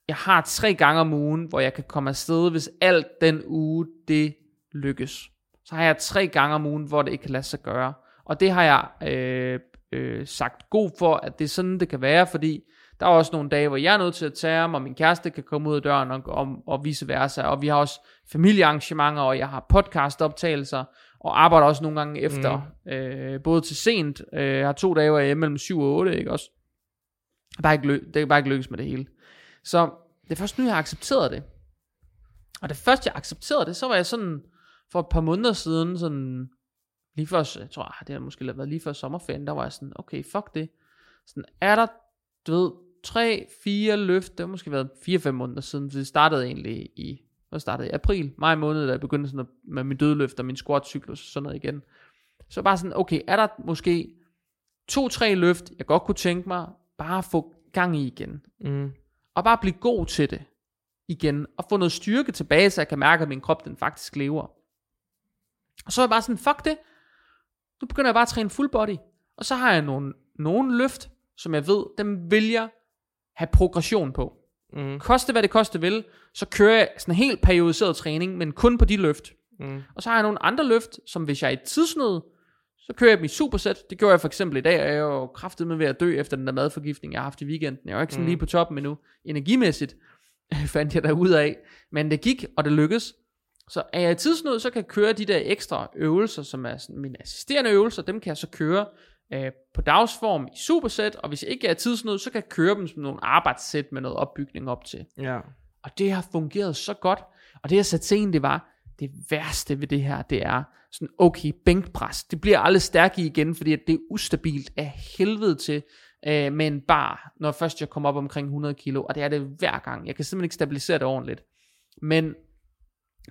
jeg har tre gange om ugen, hvor jeg kan komme afsted, hvis alt den uge, det lykkes. Så har jeg tre gange om ugen, hvor det ikke kan lade sig gøre. Og det har jeg øh, øh, sagt god for, at det er sådan, det kan være, fordi der er også nogle dage, hvor jeg er nødt til at tage ham, og min kæreste kan komme ud af døren, og, og, og vice versa. Og vi har også familiearrangementer, og jeg har podcastoptagelser, og arbejder også nogle gange efter, mm. øh, både til sent. Øh, jeg har to dage, hvor jeg er mellem 7 og 8, ikke også? Det bare ikke, det kan bare ikke lykkes med det hele. Så det er først nu, jeg har accepteret det. Og det første, jeg accepterede det, så var jeg sådan, for et par måneder siden, sådan, lige før, jeg tror, det har måske været lige før sommerferien, der var jeg sådan, okay, fuck det. Sådan, er der, du ved, tre, fire løft, det har måske været fire, fem måneder siden, så det startede egentlig i, hvad startede i april, maj måned, da jeg begyndte sådan at, med min dødløft og min squat-cyklus og sådan noget igen. Så bare sådan, okay, er der måske to-tre løft, jeg godt kunne tænke mig, bare at få gang i igen. Mm. Og bare blive god til det igen, og få noget styrke tilbage, så jeg kan mærke, at min krop den faktisk lever. Og så er jeg bare sådan, fuck det, nu begynder jeg bare at træne full body, og så har jeg nogle, nogle løft, som jeg ved, dem vil jeg have progression på. Mm. Koste hvad det koste vil, så kører jeg sådan en helt periodiseret træning, men kun på de løft. Mm. Og så har jeg nogle andre løft, som hvis jeg er i tidsnød, så kører jeg dem i supersæt. Det gjorde jeg for eksempel i dag, og jeg er jo kraftet med ved at dø efter den der madforgiftning, jeg har haft i weekenden. Jeg er jo ikke sådan Mm. lige på toppen endnu. Energimæssigt fandt jeg der ud af. Men det gik, og det lykkedes. Så er jeg i tidsnød, så kan jeg køre de der ekstra øvelser, som er sådan mine assisterende øvelser, dem kan jeg så køre øh, på dagsform i supersæt, og hvis jeg ikke er tidsnød, så kan jeg køre dem som nogle arbejdssæt med noget opbygning op til. Ja. Og det har fungeret så godt. Og det jeg satte til det var, det værste ved det her, det er sådan, okay, bænkpres. Det bliver aldrig stærk i igen, fordi at det er ustabilt af helvede til øh, med en bar, når først jeg kommer op omkring 100 kilo. Og det er det hver gang. Jeg kan simpelthen ikke stabilisere det ordentligt. Men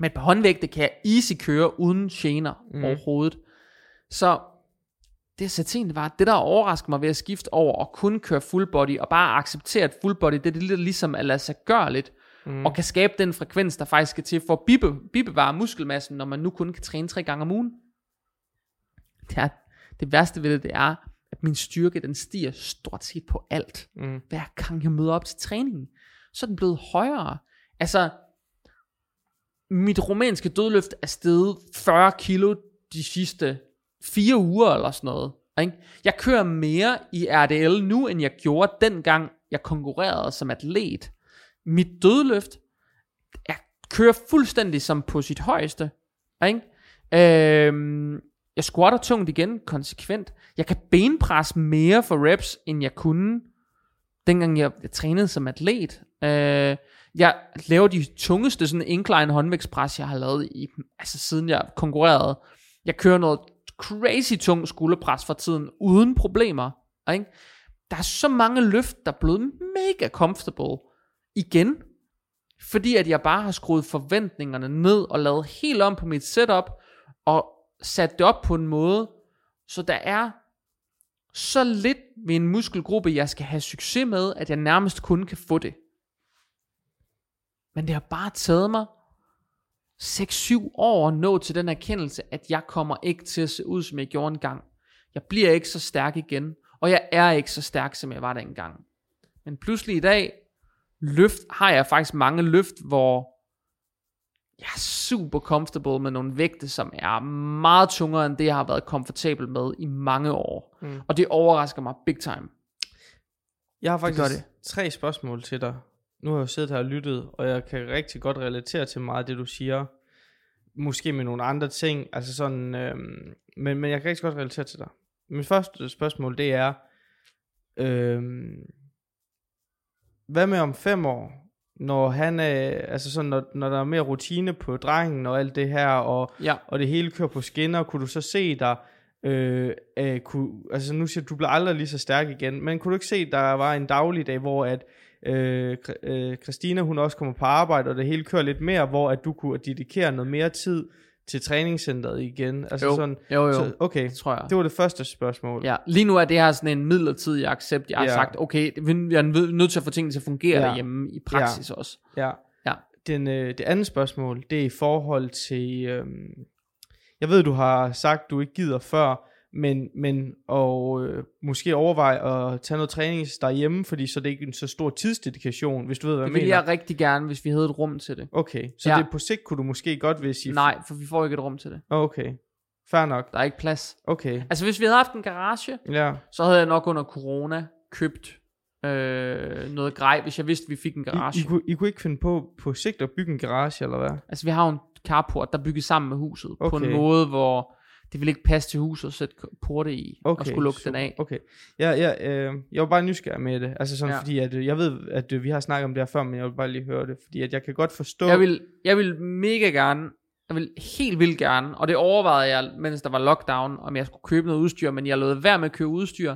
med et par håndvægte kan jeg easy køre uden gener mm. overhovedet. Så det det var, det der overraskede mig ved at skifte over og kun køre full body, og bare acceptere, at full body, det er det lidt ligesom at lade sig gøre lidt, Mm. og kan skabe den frekvens, der faktisk skal til for at bibe, bibevare muskelmassen, når man nu kun kan træne tre gange om ugen. Det, er, det værste ved det, det er, at min styrke, den stiger stort set på alt. Mm. Hver gang jeg møder op til træningen, så er den blevet højere. Altså, mit romanske dødløft er steget 40 kilo de sidste fire uger eller sådan noget. Ikke? Jeg kører mere i RDL nu, end jeg gjorde dengang, jeg konkurrerede som atlet. Mit dødløft jeg kører fuldstændig som på sit højeste. Ikke? Øhm, jeg squatter tungt igen, konsekvent. Jeg kan benpresse mere for reps, end jeg kunne, dengang jeg, jeg trænede som atlet. Øh, jeg laver de tungeste sådan incline håndvægtspres, jeg har lavet i, altså siden jeg konkurrerede. Jeg kører noget crazy tung skulderpres for tiden, uden problemer. Ikke? Der er så mange løft, der er blevet mega comfortable igen. Fordi at jeg bare har skruet forventningerne ned og lavet helt om på mit setup, og sat det op på en måde, så der er så lidt ved en muskelgruppe, jeg skal have succes med, at jeg nærmest kun kan få det. Men det har bare taget mig 6-7 år at nå til den erkendelse, at jeg kommer ikke til at se ud, som jeg gjorde engang. Jeg bliver ikke så stærk igen, og jeg er ikke så stærk, som jeg var der engang. Men pludselig i dag, løft, har jeg faktisk mange løft, hvor jeg er super comfortable med nogle vægte, som er meget tungere, end det, jeg har været komfortabel med i mange år. Mm. Og det overrasker mig big time. Jeg har faktisk det. tre spørgsmål til dig. Nu har jeg jo siddet her og lyttet, og jeg kan rigtig godt relatere til meget af det, du siger. Måske med nogle andre ting, altså sådan, øhm, men, men jeg kan rigtig godt relatere til dig. Mit første spørgsmål, det er, øhm, hvad med om fem år, når han er, altså sådan, når, når der er mere rutine på drengen og alt det her, og, Ja. og det hele kører på skinner, kunne du så se dig, øh, øh, kunne, altså nu siger du, du bliver aldrig lige så stærk igen, men kunne du ikke se, der var en dagligdag, hvor at øh, øh, Christina, hun også kommer på arbejde, og det hele kører lidt mere, hvor at du kunne dedikere noget mere tid til træningscenteret igen, altså Jo. sådan, Jo, jo, så, okay, det tror jeg. det var det første spørgsmål. Ja, lige nu er det her sådan en midlertidig accept. Jeg har Ja. sagt, okay, vi er nød- nødt til at få tingene til at fungere Ja. derhjemme i praksis også. Ja. Ja. Den, øh, det andet spørgsmål, det er i forhold til, øhm, jeg ved, du har sagt, du ikke gider før, men, men og øh, måske overveje at tage noget træning derhjemme, fordi så er det ikke en så stor tidsdedikation, hvis du ved, hvad Det jeg ville mener. jeg rigtig gerne, hvis vi havde et rum til det. Okay, så Ja. det på sigt kunne du måske godt vil sige... Nej, for vi får ikke et rum til det. Okay, fair nok. Der er ikke plads. Okay, Altså hvis vi havde haft en garage, ja. så havde jeg nok under corona købt øh, noget grej, hvis jeg vidste, at vi fik en garage. I, I, kunne, I kunne ikke finde på på sigt at bygge en garage, eller hvad? Altså vi har jo en carport, der er bygget sammen med huset, okay. på en måde, hvor det vil ikke passe til huset at sætte porte i, okay, og skulle lukke den super. af. Okay. Ja, ja, øh, jeg var bare nysgerrig med det. Altså sådan, Ja. fordi at, øh, jeg ved, at øh, vi har snakket om det her før, men jeg vil bare lige høre det. Fordi at jeg kan godt forstå... Jeg vil, jeg vil mega gerne, jeg vil helt vildt gerne, og det overvejede jeg, mens der var lockdown, om jeg skulle købe noget udstyr, men jeg lod være med at købe udstyr,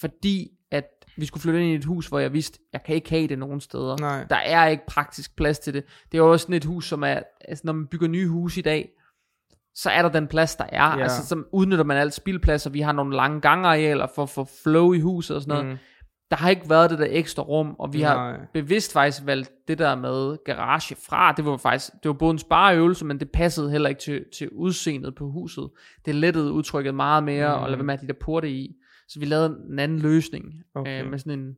fordi at vi skulle flytte ind i et hus, hvor jeg vidste, jeg kan ikke have det nogen steder. Nej. Der er ikke praktisk plads til det. Det er jo også sådan et hus, som er, altså når man bygger nye huse i dag, så er der den plads, der er. Ja. Altså, så udnytter man alt spildplads, og vi har nogle lange gangarealer for at få flow i huset og sådan noget. Mm. Der har ikke været det der ekstra rum, og vi har Nej. bevidst faktisk valgt det der med garage fra. Det var faktisk, det var både en spareøvelse, men det passede heller ikke til, til udseendet på huset. Det lettede udtrykket meget mere, Mm. og lade være med at de der porte i. Så vi lavede en anden løsning, Okay. øh, med sådan en,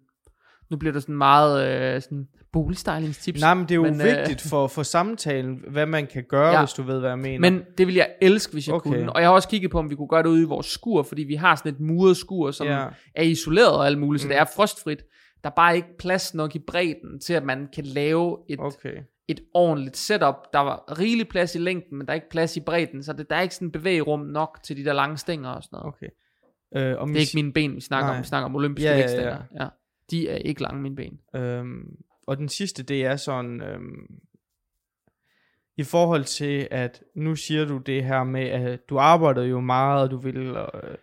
nu bliver det sådan meget øh, sådan boligstylingstips. Nej, men det er jo Men, øh, vigtigt for, for samtalen, hvad man kan gøre, Ja. hvis du ved, hvad jeg mener. Men det vil jeg elske, hvis jeg Okay. kunne. Og jeg har også kigget på, om vi kunne gøre det ude i vores skur, fordi vi har sådan et muret skur, som Ja. er isoleret og alt muligt, så Mm. det er frostfrit. Der er bare ikke plads nok i bredden til, at man kan lave et, Okay. et ordentligt setup. Der var rigelig plads i længden, men der er ikke plads i bredden, så det, der er ikke sådan bevægerum nok til de der lange stænger og sådan noget. okay. Øh, og Det er ikke mine ben, vi snakker Nej. om. Vi snakker om olympiske Ja, ja, ja. Ja. De er ikke lange, mine ben. Øhm, og den sidste, det er sådan, øhm, i forhold til, at nu siger du det her med, at du arbejder jo meget, og du vil, øh,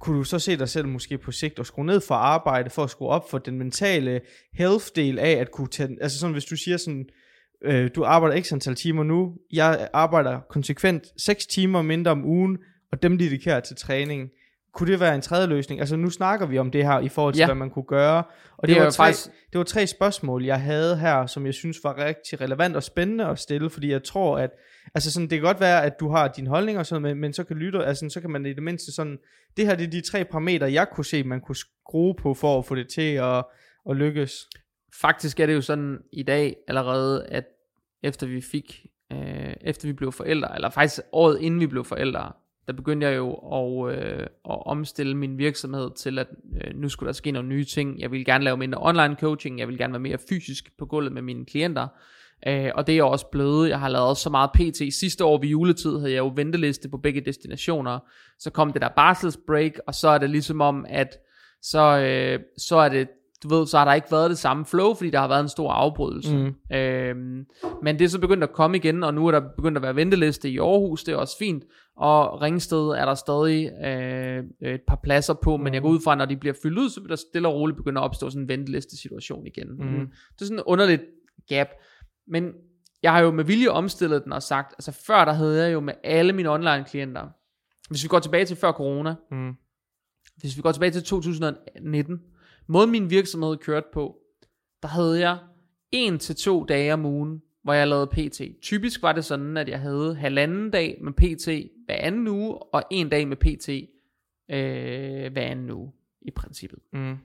kunne du så se dig selv måske på sigt og skrue ned for arbejde, for at skrue op for den mentale health-del af at kunne tage, altså sådan, hvis du siger sådan, øh, du arbejder ikke antal timer nu, jeg arbejder konsekvent 6 timer mindre om ugen, og dem dedikerer til træning. Kunne det være en tredje løsning? Altså nu snakker vi om det her i forhold til, Ja. hvad man kunne gøre. Og Det det, var jo tre, faktisk- det var tre spørgsmål, jeg havde her, som jeg synes var rigtig relevant og spændende at stille, fordi jeg tror, at altså sådan, det kan godt være, at du har dine holdninger og sådan men, men så kan lytte, altså så kan man i det mindste sådan, det her det er de tre parametre, jeg kunne se, man kunne skrue på for at få det til at, at lykkes. Faktisk er det jo sådan i dag allerede, at efter vi fik, øh, efter vi blev forældre, eller faktisk året inden vi blev forældre, der begyndte jeg jo at, øh, at omstille min virksomhed til, at øh, nu skulle der ske nogle nye ting. Jeg ville gerne lave mindre online coaching, jeg ville gerne være mere fysisk på gulvet med mine klienter, øh, og det er jeg også blevet. Jeg har lavet så meget PT. Sidste år ved juletid havde jeg jo venteliste på begge destinationer. Så kom det der barselsbreak, og så er det ligesom om, at så, øh, så er det du ved, så har der ikke været det samme flow, fordi der har været en stor afbrydelse. Mm. Øhm, men det er så begyndt at komme igen, og nu er der begyndt at være venteliste i Aarhus, det er også fint, og Ringsted er der stadig øh, et par pladser på, men jeg går ud fra, at når de bliver fyldt ud, så vil der stille og roligt begynde at opstå sådan en venteliste situation igen. Mm. Det er sådan en underligt gap. Men jeg har jo med vilje omstillet den og sagt, altså før der havde jeg jo med alle mine online klienter, hvis vi går tilbage til før corona, Mm. hvis vi går tilbage til 2019, måden min virksomhed kørte på, der havde jeg en til to dage om ugen, hvor jeg lavede PT. Typisk var det sådan, at jeg havde halvanden dag med PT hver anden uge, og en dag med PT øh, hver anden uge, i princippet. Mm.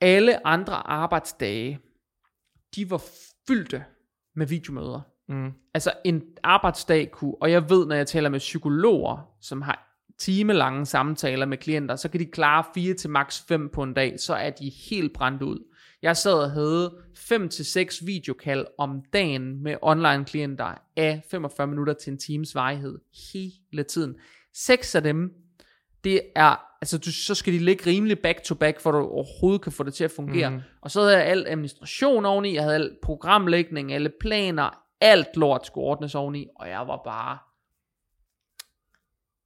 Alle andre arbejdsdage, de var fyldte med videomøder. Mm. Altså en arbejdsdag kunne, og jeg ved, når jeg taler med psykologer, som har timelange samtaler med klienter, så kan de klare 4 til maks 5 på en dag, så er de helt brændt ud. Jeg sad og havde 5-6 videokald om dagen med online klienter af 45 minutter til en times varighed hele tiden. Seks af dem, det er, altså du, så skal de ligge rimelig back to back, for du overhovedet kan få det til at fungere. Mm. Og så havde jeg alt administration oveni, jeg havde alt programlægning, alle planer, alt lort skulle ordnes oveni, og jeg var bare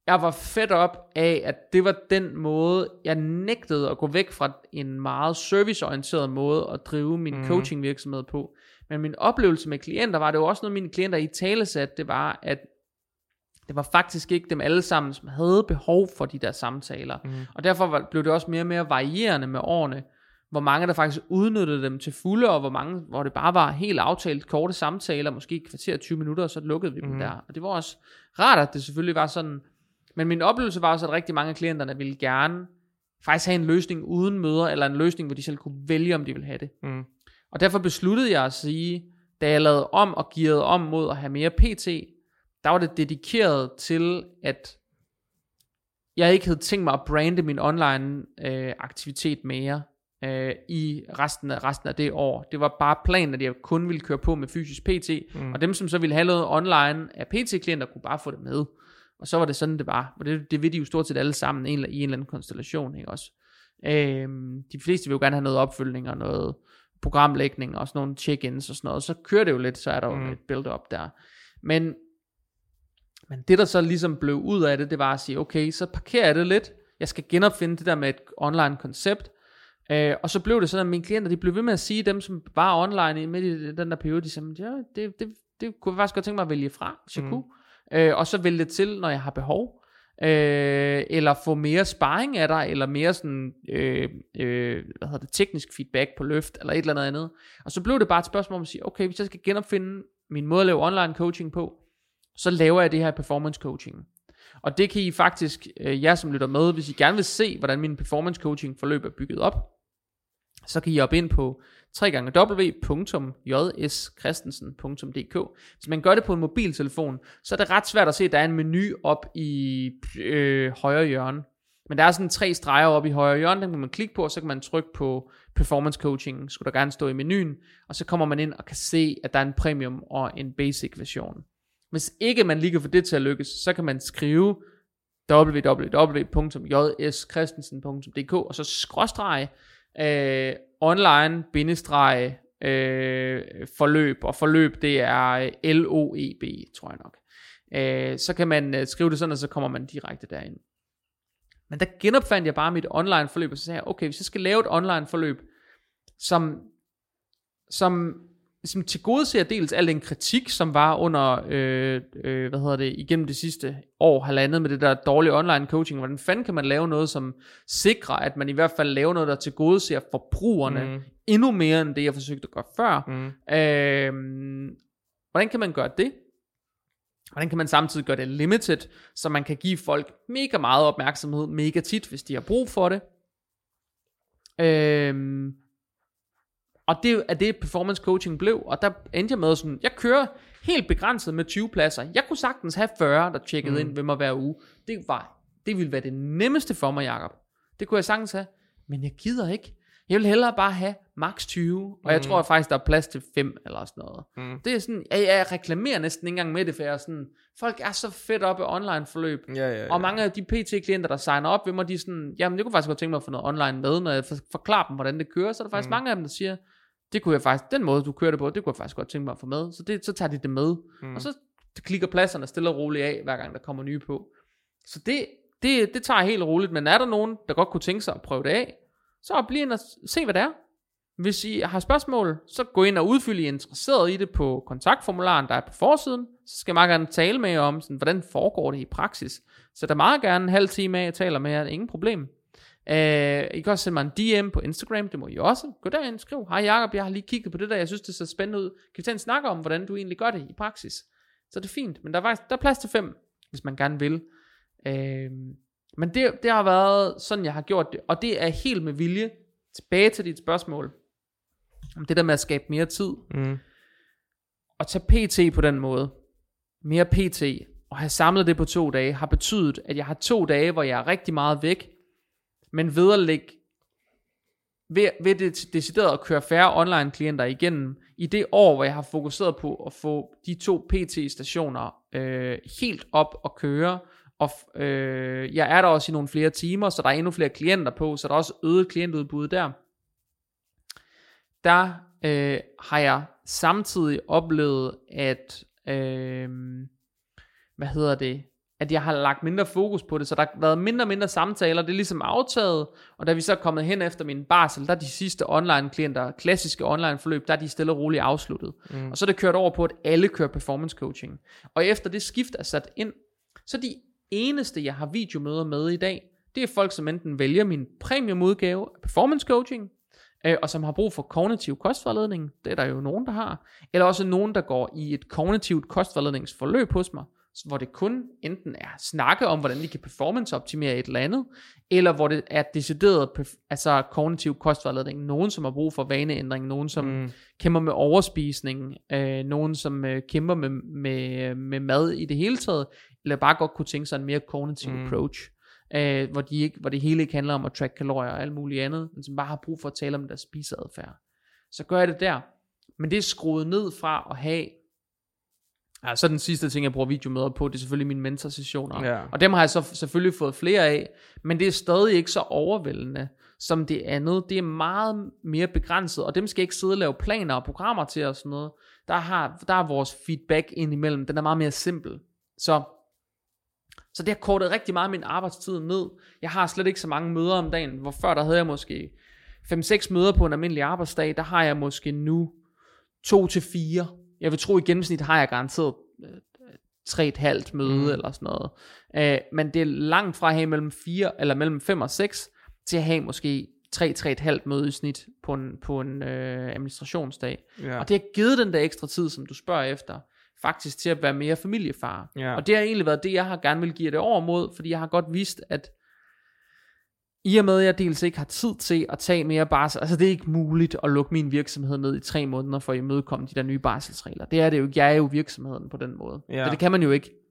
jeg var fedt op af, at det var den måde, jeg nægtede at gå væk fra en meget serviceorienteret måde at drive min mm. coaching virksomhed på. Men min oplevelse med klienter var, det var også noget, mine klienter i tale sat, det var, at det var faktisk ikke dem alle sammen, som havde behov for de der samtaler. Mm. Og derfor var, blev det også mere og mere varierende med årene, hvor mange der faktisk udnyttede dem til fulde, og hvor mange, hvor det bare var helt aftalt korte samtaler, måske kvarter 20 minutter, og så lukkede vi mm. dem der. Og det var også rart, at det selvfølgelig var sådan, men min oplevelse var også, at rigtig mange af klienterne ville gerne faktisk have en løsning uden møder, eller en løsning, hvor de selv kunne vælge, om de ville have det. Mm. Og derfor besluttede jeg at sige, da jeg lavede om og gearede om mod at have mere PT, der var det dedikeret til, at jeg ikke havde tænkt mig at brande min online øh, aktivitet mere øh, i resten af, resten af det år. Det var bare planen, at jeg kun ville køre på med fysisk PT, mm. og dem, som så ville have noget online af PT-klienter, kunne bare få det med. Og så var det sådan, det var. Og det, det vil de jo stort set alle sammen en, i en eller anden konstellation, ikke også? Øhm, de fleste vil jo gerne have noget opfølgning og noget programlægning og sådan nogle check-ins og sådan noget. Så kører det jo lidt, så er der jo mm. et build-up der. Men, men det der så ligesom blev ud af det, det var at sige, okay, så parkerer jeg det lidt. Jeg skal genopfinde det der med et online koncept. Øh, og så blev det sådan, at mine klienter, de blev ved med at sige, dem som var online midt i den der periode, de sagde, ja, det, det, det kunne jeg faktisk godt tænke mig at vælge fra, hvis jeg mm. kunne øh, og så vælge det til, når jeg har behov. Øh, eller få mere sparring af dig, eller mere sådan, øh, øh, hvad hedder det, teknisk feedback på løft, eller et eller andet andet. Og så blev det bare et spørgsmål om at sige, okay, hvis jeg skal genopfinde min måde at lave online coaching på, så laver jeg det her performance coaching. Og det kan I faktisk, øh, jer som lytter med, hvis I gerne vil se, hvordan min performance coaching forløb er bygget op, så kan I op ind på www.jskristensen.dk Hvis man gør det på en mobiltelefon, så er det ret svært at se, at der er en menu op i øh, højre hjørne. Men der er sådan tre streger op i højre hjørne, den kan man klikke på, og så kan man trykke på performance coaching, skulle der gerne stå i menuen, og så kommer man ind og kan se, at der er en premium og en basic version. Hvis ikke man lige kan få det til at lykkes, så kan man skrive www.jskristensen.dk og så skråstrege øh, online bindestreg øh, forløb, og forløb det er øh, L-O-E-B, tror jeg nok. Øh, så kan man øh, skrive det sådan, og så kommer man direkte derind. Men der genopfandt jeg bare mit online forløb, og så sagde jeg, okay, hvis jeg skal lave et online forløb, som, som som til gode ser dels al den kritik, som var under, øh, øh, hvad hedder det, igennem det sidste år, halvandet med det der dårlige online coaching. Hvordan fanden kan man lave noget, som sikrer, at man i hvert fald laver noget, der til gode ser forbrugerne mm. endnu mere, end det jeg forsøgte at gøre før. Mm. Øh, hvordan kan man gøre det? Hvordan kan man samtidig gøre det limited, så man kan give folk mega meget opmærksomhed, mega tit, hvis de har brug for det? Øh, og det er det performance coaching blev, og der endte jeg med sådan, jeg kører helt begrænset med 20 pladser. Jeg kunne sagtens have 40, der tjekkede mm. ind ved mig hver uge. Det var, det ville være det nemmeste for mig, Jacob. Det kunne jeg sagtens have, men jeg gider ikke. Jeg vil hellere bare have max 20, og mm. jeg tror faktisk, der er plads til 5 eller sådan noget. Mm. Det er sådan, jeg, jeg reklamerer næsten ikke engang med det, for jeg er sådan, folk er så fedt op i online forløb. Ja, ja, ja. Og mange af de PT-klienter, der signer op ved mig, de er sådan, jamen jeg kunne faktisk godt tænke mig at få noget online med, når jeg forklarer dem, hvordan det kører, så er der faktisk mm. mange af dem, der siger, det kunne jeg faktisk, den måde du kører det på, det kunne jeg faktisk godt tænke mig at få med. Så, det, så tager de det med. Mm. Og så klikker pladserne stille og roligt af, hver gang der kommer nye på. Så det, det, det tager helt roligt. Men er der nogen, der godt kunne tænke sig at prøve det af, så bliv ind og se, hvad det er. Hvis I har spørgsmål, så gå ind og udfylde, I er interesseret i det på kontaktformularen, der er på forsiden. Så skal jeg meget gerne tale med jer om, sådan, hvordan foregår det i praksis. Så der meget gerne en halv time af, jeg taler med jer, ingen problem. Uh, I kan også sende mig en DM på Instagram, det må I også. Gå derind, skriv, hej Jacob, jeg har lige kigget på det der, jeg synes det ser spændende ud. Kan vi tage en snak om, hvordan du egentlig gør det i praksis? Så det er fint, men der er, faktisk, der er plads til fem, hvis man gerne vil. Uh, men det, det har været sådan, jeg har gjort det, og det er helt med vilje. Tilbage til dit spørgsmål, om det der med at skabe mere tid. Mm. Og tage PT på den måde, mere PT, og have samlet det på to dage, har betydet, at jeg har to dage, hvor jeg er rigtig meget væk, men ved at lægge ved, ved det decideret at køre færre online klienter igennem, i det år, hvor jeg har fokuseret på at få de to PT-stationer øh, helt op og køre, og øh, jeg er der også i nogle flere timer, så der er endnu flere klienter på, så der er også øget klientudbud der. Der øh, har jeg samtidig oplevet, at, øh, hvad hedder det, at jeg har lagt mindre fokus på det, så der har været mindre og mindre samtaler, det er ligesom aftaget, og da vi så er kommet hen efter min barsel, der er de sidste online klienter, klassiske online forløb, der er de stille og roligt afsluttet. Mm. Og så er det kørt over på, at alle kører performance coaching. Og efter det skift er sat ind, så de eneste, jeg har videomøder med i dag, det er folk, som enten vælger min premium udgave af performance coaching, øh, og som har brug for kognitiv kostvejledning, det er der jo nogen, der har, eller også nogen, der går i et kognitivt kostvejledningsforløb hos mig, hvor det kun enten er snakke om, hvordan de kan performance optimere et eller andet, eller hvor det er decideret altså kognitiv kostvejledning. Nogen, som har brug for vaneændring, nogen, som mm. kæmper med overspisning, øh, nogen, som øh, kæmper med, med, med mad i det hele taget, eller bare godt kunne tænke sig en mere kognitiv mm. approach, øh, hvor, de ikke, hvor det hele ikke handler om at track kalorier og alt muligt andet, men som bare har brug for at tale om deres spiseadfærd. Så gør jeg det der. Men det er skruet ned fra at have Ja, så den sidste ting, jeg bruger videomøder på, det er selvfølgelig mine mentorsessioner. Ja. Og dem har jeg så selvfølgelig fået flere af, men det er stadig ikke så overvældende som det andet. Det er meget mere begrænset, og dem skal ikke sidde og lave planer og programmer til og sådan noget. Der, har, der er vores feedback indimellem, den er meget mere simpel. Så, så det har kortet rigtig meget min arbejdstid ned. Jeg har slet ikke så mange møder om dagen, hvor før der havde jeg måske 5-6 møder på en almindelig arbejdsdag, der har jeg måske nu 2-4 jeg vil tro, i gennemsnit har jeg garanteret øh, tre et halvt møde mm. eller sådan noget. Øh, men det er langt fra at have mellem 4 eller mellem 5 og 6 til at have måske 3 3 et halvt møde i snit på en, på en øh, administrationsdag. Ja. Og det har givet den der ekstra tid, som du spørger efter, faktisk til at være mere familiefar. Ja. Og det har egentlig været det, jeg har gerne vil give det over mod, fordi jeg har godt vidst, at i og med, at jeg dels ikke har tid til at tage mere barsel, altså det er ikke muligt at lukke min virksomhed ned i tre måneder for at imødekomme de der nye barselsregler. Det er det jo ikke. Jeg er jo virksomheden på den måde. Ja. Så det kan man jo ikke.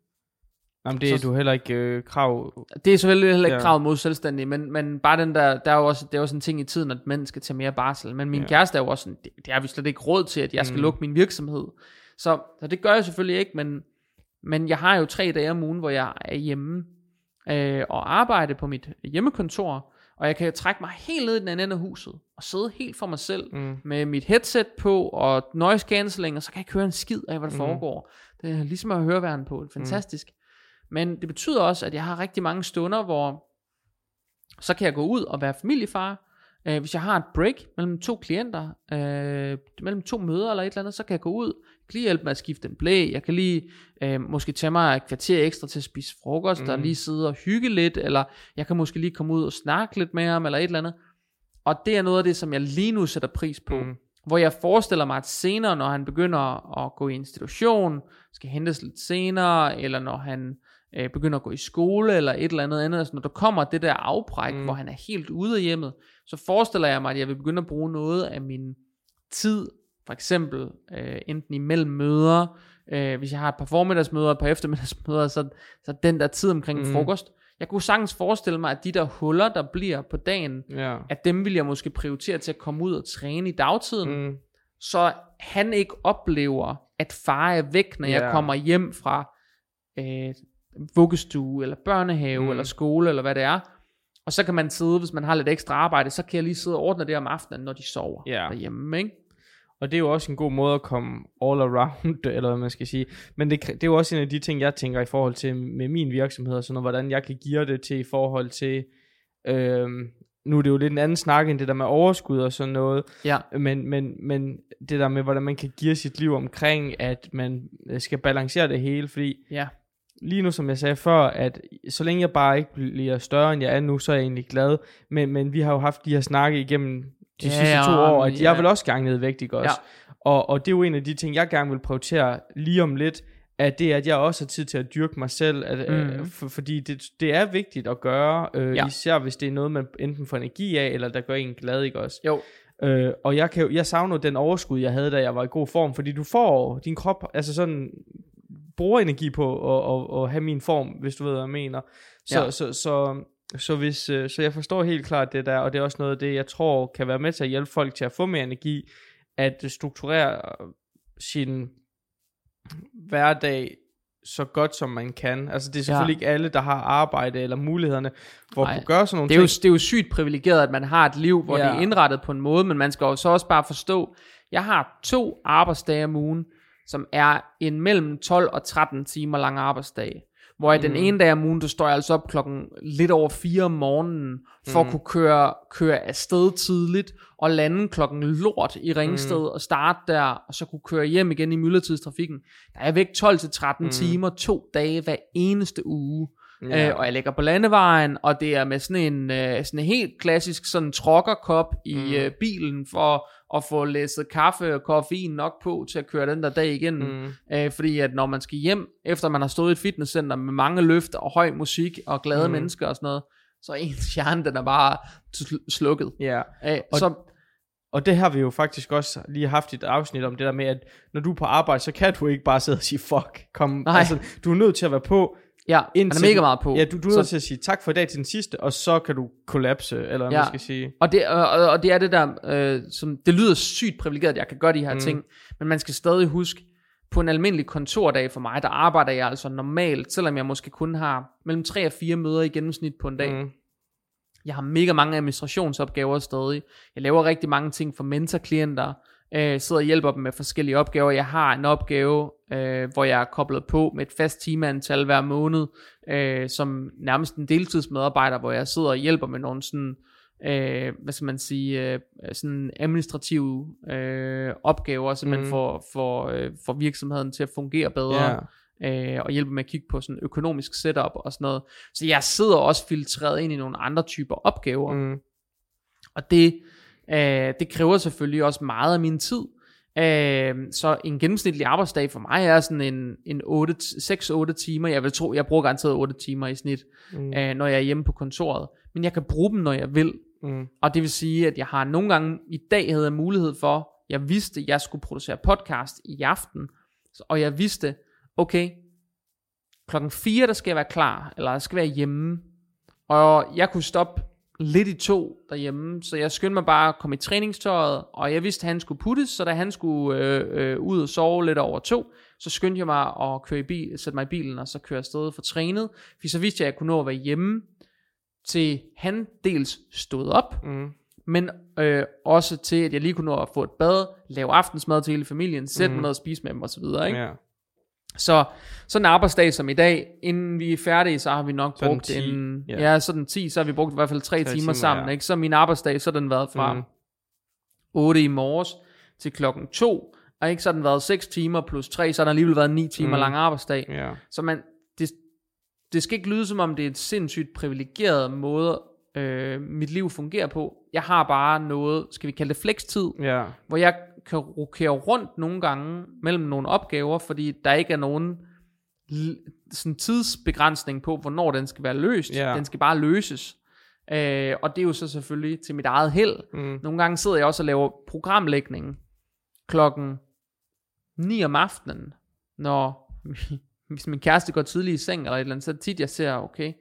Jamen det er så, du heller ikke øh, krav... Det er selvfølgelig heller ikke ja. krav mod selvstændige, men, men bare den der, der er jo også, det er også en ting i tiden, at mænd skal tage mere barsel. Men min ja. kæreste er jo også sådan, det, det har vi slet ikke råd til, at jeg skal mm. lukke min virksomhed. Så, så det gør jeg selvfølgelig ikke, men, men jeg har jo tre dage om ugen, hvor jeg er hjemme øh, og arbejde på mit hjemmekontor, og jeg kan trække mig helt ned i den anden ende af huset, og sidde helt for mig selv, mm. med mit headset på, og noise cancelling, og så kan jeg køre en skid af, hvad der mm. foregår. Det er ligesom at høre verden på. Fantastisk. Mm. Men det betyder også, at jeg har rigtig mange stunder, hvor så kan jeg gå ud og være familiefar, Øh, hvis jeg har et break mellem to klienter, øh, mellem to møder eller et eller andet, så kan jeg gå ud, kan lige hjælpe med at skifte en blæ, jeg kan lige øh, måske tage mig et kvarter ekstra til at spise frokost, mm. der lige sidde og hygge lidt, eller jeg kan måske lige komme ud og snakke lidt med ham, eller et eller andet. Og det er noget af det, som jeg lige nu sætter pris på. Mm. Hvor jeg forestiller mig, at senere, når han begynder at gå i institution, skal hentes lidt senere, eller når han øh, begynder at gå i skole, eller et eller andet andet, altså når der kommer det der afbræk, mm. hvor han er helt ude af hjemmet, så forestiller jeg mig, at jeg vil begynde at bruge noget af min tid, for eksempel øh, enten imellem møder, øh, hvis jeg har et par formiddagsmøder, et par eftermiddagsmøder, så, så den der tid omkring mm. frokost, jeg kunne sagtens forestille mig, at de der huller, der bliver på dagen, ja. at dem vil jeg måske prioritere til at komme ud og træne i dagtiden, mm. så han ikke oplever, at far er væk, når yeah. jeg kommer hjem fra øh, vuggestue, eller børnehave, mm. eller skole, eller hvad det er. Og så kan man sidde, hvis man har lidt ekstra arbejde, så kan jeg lige sidde og ordne det om aftenen, når de sover yeah. derhjemme, ikke? Og det er jo også en god måde at komme all around, eller hvad man skal sige. Men det, det er jo også en af de ting, jeg tænker i forhold til med min virksomhed, og sådan noget, hvordan jeg kan give det til i forhold til, øhm, nu er det jo lidt en anden snak end det der med overskud og sådan noget, ja. men, men, men det der med, hvordan man kan give sit liv omkring, at man skal balancere det hele, fordi ja lige nu, som jeg sagde før, at så længe jeg bare ikke bliver større, end jeg er nu, så er jeg egentlig glad. Men, men vi har jo haft de her snakke igennem de ja, sidste to år, at ja. jeg vil også gerne ned vægt, ikke også? Ja. Og, og det er jo en af de ting, jeg gerne vil prioritere lige om lidt, at det er, at jeg også har tid til at dyrke mig selv, at, mm. øh, for, fordi det, det er vigtigt at gøre, øh, ja. især hvis det er noget, man enten får energi af, eller der gør en glad, ikke også? Jo. Øh, og jeg, kan, jeg savner den overskud, jeg havde, da jeg var i god form, fordi du får din krop, altså sådan bruger energi på at, at, at have min form, hvis du ved, hvad jeg mener. Så, ja. så, så, Så, hvis, øh, så jeg forstår helt klart det der, og det er også noget af det, jeg tror kan være med til at hjælpe folk til at få mere energi, at strukturere øh, sin hverdag så godt som man kan. Altså det er selvfølgelig ja. ikke alle, der har arbejde eller mulighederne for Nej. kunne gøre sådan nogle det er ting. Jo, det er jo sygt privilegeret, at man har et liv, hvor ja. det er indrettet på en måde, men man skal jo så også bare forstå, jeg har to arbejdsdage om ugen, som er en mellem 12 og 13 timer lang arbejdsdag. Hvor i mm. den ene dag om ugen, du står jeg altså op klokken lidt over 4 om morgenen, for mm. at kunne køre, køre afsted tidligt, og lande klokken lort i Ringsted, mm. og starte der, og så kunne køre hjem igen i myldretidstrafikken. Der er jeg væk 12-13 mm. timer, to dage hver eneste uge. Ja. Øh, og jeg ligger på landevejen, og det er med sådan en, øh, sådan en helt klassisk sådan trokkerkop i mm. øh, bilen, for at få læsset kaffe og koffein nok på til at køre den der dag igen. Mm. Øh, fordi at når man skal hjem, efter man har stået i et fitnesscenter med mange løfter og høj musik og glade mm. mennesker og sådan noget, så er ens hjerne, den er bare slukket. Ja. Øh, og, så, og det har vi jo faktisk også lige haft et afsnit om, det der med, at når du er på arbejde, så kan du ikke bare sidde og sige, fuck, kom. Nej. Altså, du er nødt til at være på, Ja, han er mega meget på. Ja, du, du er nødt til at sige tak for i dag til den sidste, og så kan du kollapse, eller hvad ja, man skal sige. Og det, og, og det er det der, øh, som, det lyder sygt privilegeret, at jeg kan gøre de her mm. ting, men man skal stadig huske, på en almindelig kontordag for mig, der arbejder jeg altså normalt, selvom jeg måske kun har mellem 3 og 4 møder i gennemsnit på en dag. Mm. Jeg har mega mange administrationsopgaver stadig. Jeg laver rigtig mange ting for mentorklienter øh, sidder og hjælper dem med forskellige opgaver. Jeg har en opgave, øh, hvor jeg er koblet på med et fast timeantal hver måned, øh, som nærmest en deltidsmedarbejder, hvor jeg sidder og hjælper med nogle sådan, øh, hvad skal man sige, øh, sådan administrative øh, opgaver, så man mm. får, får, øh, får virksomheden til at fungere bedre. Yeah øh, og hjælper med at kigge på sådan økonomisk setup og sådan noget. Så jeg sidder også filtreret ind i nogle andre typer opgaver. Mm. Og det Øh, det kræver selvfølgelig også meget af min tid. Øh, så en gennemsnitlig arbejdsdag for mig er sådan en, en 6-8 timer. Jeg vil tro, jeg bruger garanteret 8 timer i snit, mm. øh, når jeg er hjemme på kontoret. Men jeg kan bruge dem, når jeg vil. Mm. Og det vil sige, at jeg har nogle gange, i dag havde jeg mulighed for, jeg vidste, at jeg skulle producere podcast i aften. Og jeg vidste, okay, klokken 4, der skal jeg være klar, eller jeg skal være hjemme. Og jeg kunne stoppe lidt i to derhjemme, så jeg skyndte mig bare at komme i træningstøjet, og jeg vidste, at han skulle puttes, så da han skulle øh, øh, ud og sove lidt over to, så skyndte jeg mig at køre i bil, sætte mig i bilen, og så køre afsted for trænet, for så vidste jeg, at jeg kunne nå at være hjemme, til han dels stod op, mm. men øh, også til, at jeg lige kunne nå at få et bad, lave aftensmad til hele familien, sætte mm. mig noget at spise med dem osv., ikke? Ja. Så sådan en arbejdsdag som i dag, inden vi er færdige, så har vi nok sådan brugt 10, en, yeah. ja, sådan 10, så har vi brugt i hvert fald 3, 3 timer, timer sammen, ja. ikke? Så min arbejdsdag, så har den været fra mm. 8 i morges til klokken 2, og ikke så har den været 6 timer plus 3, så har den alligevel været 9 timer mm. lang arbejdsdag. Yeah. Så man, det, det skal ikke lyde som om, det er et sindssygt privilegeret måde, øh, mit liv fungerer på. Jeg har bare noget, skal vi kalde det flekstid, yeah. hvor jeg kan rokere rundt nogle gange mellem nogle opgaver, fordi der ikke er nogen sådan tidsbegrænsning på, hvornår den skal være løst. Yeah. Den skal bare løses. Øh, og det er jo så selvfølgelig til mit eget held. Mm. Nogle gange sidder jeg også og laver programlægning klokken 9 om aftenen, når hvis min kæreste går tidligt i seng eller et eller andet, så tit jeg ser, okay,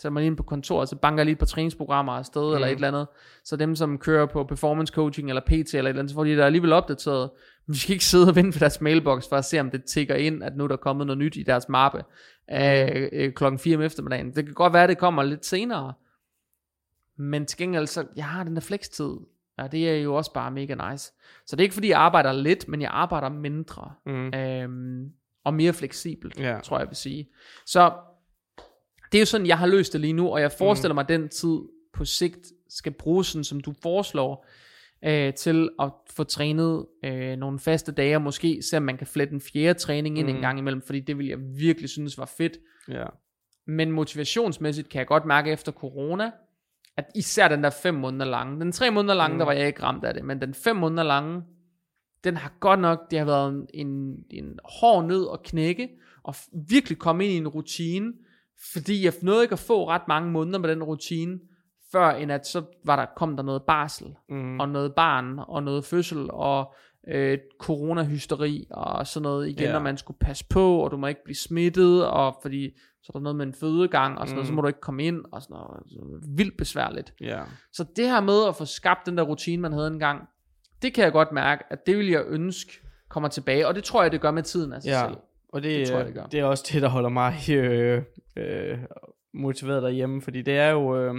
så man ind på kontoret, så banker jeg lige på træningsprogrammer afsted, mm. eller et eller andet. Så dem, som kører på performance coaching, eller PT, eller et eller andet, så får de der alligevel opdateret. Men de skal ikke sidde og vente på deres mailbox, for at se, om det tigger ind, at nu der er kommet noget nyt i deres mappe øh, øh, klokken 4 om eftermiddagen. Det kan godt være, at det kommer lidt senere. Men til gengæld, så jeg har den der flekstid, og det er jo også bare mega nice. Så det er ikke fordi, jeg arbejder lidt, men jeg arbejder mindre. Mm. Øhm, og mere fleksibelt, yeah. tror jeg vil sige. Så det er jo sådan, jeg har løst det lige nu, og jeg forestiller mm. mig, at den tid på sigt skal bruges sådan, som du foreslår, øh, til at få trænet øh, nogle faste dage, og måske se, om man kan flette en fjerde træning ind mm. en gang imellem, fordi det vil jeg virkelig synes var fedt. Ja. Men motivationsmæssigt kan jeg godt mærke efter corona, at især den der fem måneder lange, den tre måneder lange, mm. der var jeg ikke ramt af det, men den fem måneder lange, den har godt nok, det har været en, en hård nød at knække, og virkelig komme ind i en rutine, fordi jeg nåede ikke at få ret mange måneder med den rutine, før end at så var der, kom der noget barsel, mm. og noget barn, og noget fødsel, og øh, coronahysteri, og sådan noget igen, yeah. og man skulle passe på, og du må ikke blive smittet, og fordi så er der noget med en fødegang, og sådan noget, så Mm. må du ikke komme ind, og sådan noget, så vildt besværligt. Ja. Så det her med at få skabt den der rutine, man havde engang, det kan jeg godt mærke, at det vil jeg ønske kommer tilbage, og det tror jeg, det gør med tiden af sig Ja. selv. Og det, Det tror jeg, det, gør. det er også det, der holder mig øh, øh, motiveret derhjemme, fordi det er jo øh,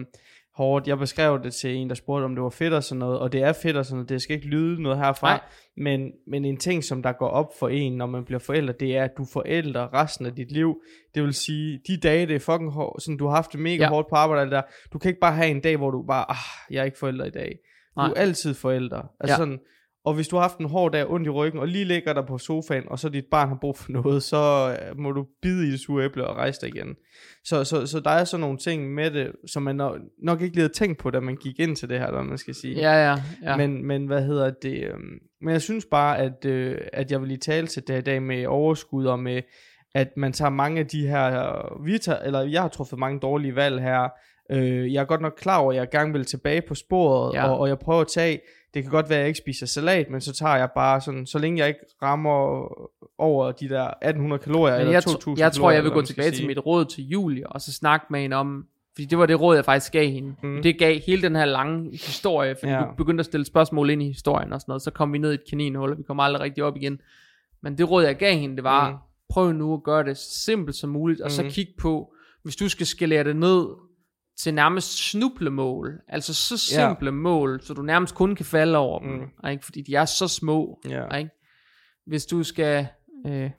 hårdt. Jeg beskrev det til en, der spurgte, om det var fedt og sådan noget, og det er fedt og sådan noget. Det skal ikke lyde noget herfra, Nej. men, men en ting, som der går op for en, når man bliver forældre, det er, at du forældre resten af dit liv. Det vil sige, de dage, det er fucking hårdt, sådan, du har haft det mega Ja. hårdt på arbejde, der. du kan ikke bare have en dag, hvor du bare, ah, jeg er ikke forælder i dag. Du Nej. er altid forældre. Altså Ja. sådan, og hvis du har haft en hård dag, ondt i ryggen, og lige ligger der på sofaen, og så dit barn har brug for noget, så øh, må du bide i det sure æble og rejse dig igen. Så, så, så der er sådan nogle ting med det, som man nok, nok ikke lige havde tænkt på, da man gik ind til det her, hvad man skal sige. Ja, ja, ja. Men, men hvad hedder det? øhm, Men jeg synes bare, at, øh, at jeg vil lige tale til det her i dag med overskud og med, at man tager mange af de her, vi tager, eller jeg har truffet mange dårlige valg her. Øh, jeg er godt nok klar over, at jeg gerne vil tilbage på sporet, Ja. og, og jeg prøver at tage, det kan godt være, at jeg ikke spiser salat, men så tager jeg bare sådan, så længe jeg ikke rammer over de der 1800 kalorier, Men eller jeg, 2000 tr- jeg tror, kalorier, jeg vil gå tilbage til mit råd til Julie, og så snakke med hende om, fordi det var det råd, jeg faktisk gav hende. Mm. Det gav hele den her lange historie, fordi ja. Du begyndte at stille spørgsmål ind i historien og sådan noget, så kom vi ned i et kaninhul, og vi kom aldrig rigtig op igen. Men det råd, jeg gav hende, det var, mm. Prøv nu at gøre det så simpelt som muligt, og så Mm. kig på, hvis du skal skalere det ned til nærmest snublemål, altså så Ja. simple mål, så du nærmest kun kan falde over dem, Mm. ikke? fordi de er så små, Ja. ikke? Hvis du skal... Øh,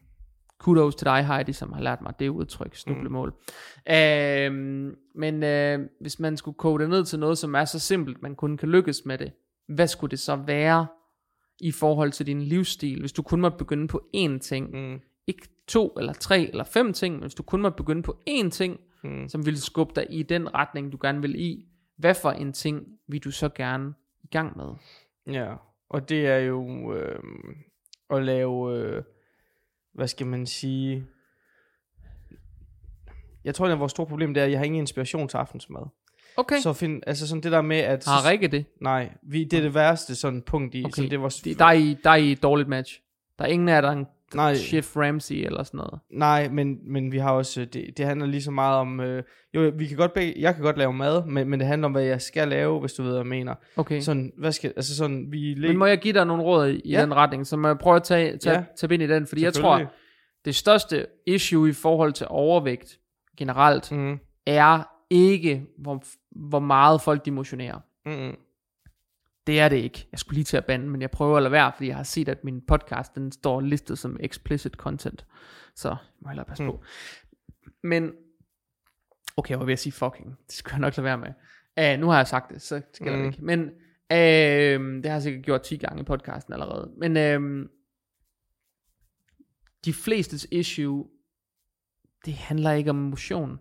kudos til dig, Heidi, som har lært mig det udtryk, snublemål. Mm. Øh, men øh, hvis man skulle koge det ned til noget, som er så simpelt, man kun kan lykkes med det, hvad skulle det så være i forhold til din livsstil, hvis du kun måtte begynde på én ting? Mm. Ikke to eller tre eller fem ting, men hvis du kun måtte begynde på én ting, Mm. som ville skubbe dig i den retning, du gerne vil i, hvad for en ting vil du så gerne i gang med? Ja, og det er jo øh, at lave, øh, hvad skal man sige, jeg tror, at vores store problem det er, at jeg har ingen inspiration til aftensmad. Okay, så find, altså sådan det der med, at... har Rikke det? Nej, vi, det er det værste sådan punkt i, Okay, sådan, det var, Det, der, er I, der er I et dårligt match. Der er ingen af jer, der er en nej, Chef Ramsey eller sådan noget. nej, men, men vi har også, øh, det, det handler lige så meget om, øh, jo, vi kan godt begge, jeg kan godt lave mad, men, men det handler om, hvad jeg skal lave, hvis du ved, hvad jeg mener. Okay. Så, Sådan, hvad skal, altså sådan, vi... men må jeg give dig nogle råd i, Ja. den retning, så må jeg prøve at tage, tage, Ja. tage ind i den, fordi jeg tror, det største issue i forhold til overvægt generelt, Mm, er ikke, hvor, hvor meget folk de motionerer. mm, mm. Det er det ikke. Jeg skulle lige til at bande, men jeg prøver at lade være, fordi jeg har set, at min podcast, den står listet som explicit content. Så jeg må hellere passe Mm. på. Men, okay, jeg var ved at sige fucking. Det skulle jeg nok lade være med. Uh, nu har jeg sagt det, så skal mm. det ikke. Men, uh, det har jeg sikkert gjort 10 gange i podcasten allerede. Men, uh, de flestes issue, det handler ikke om motion.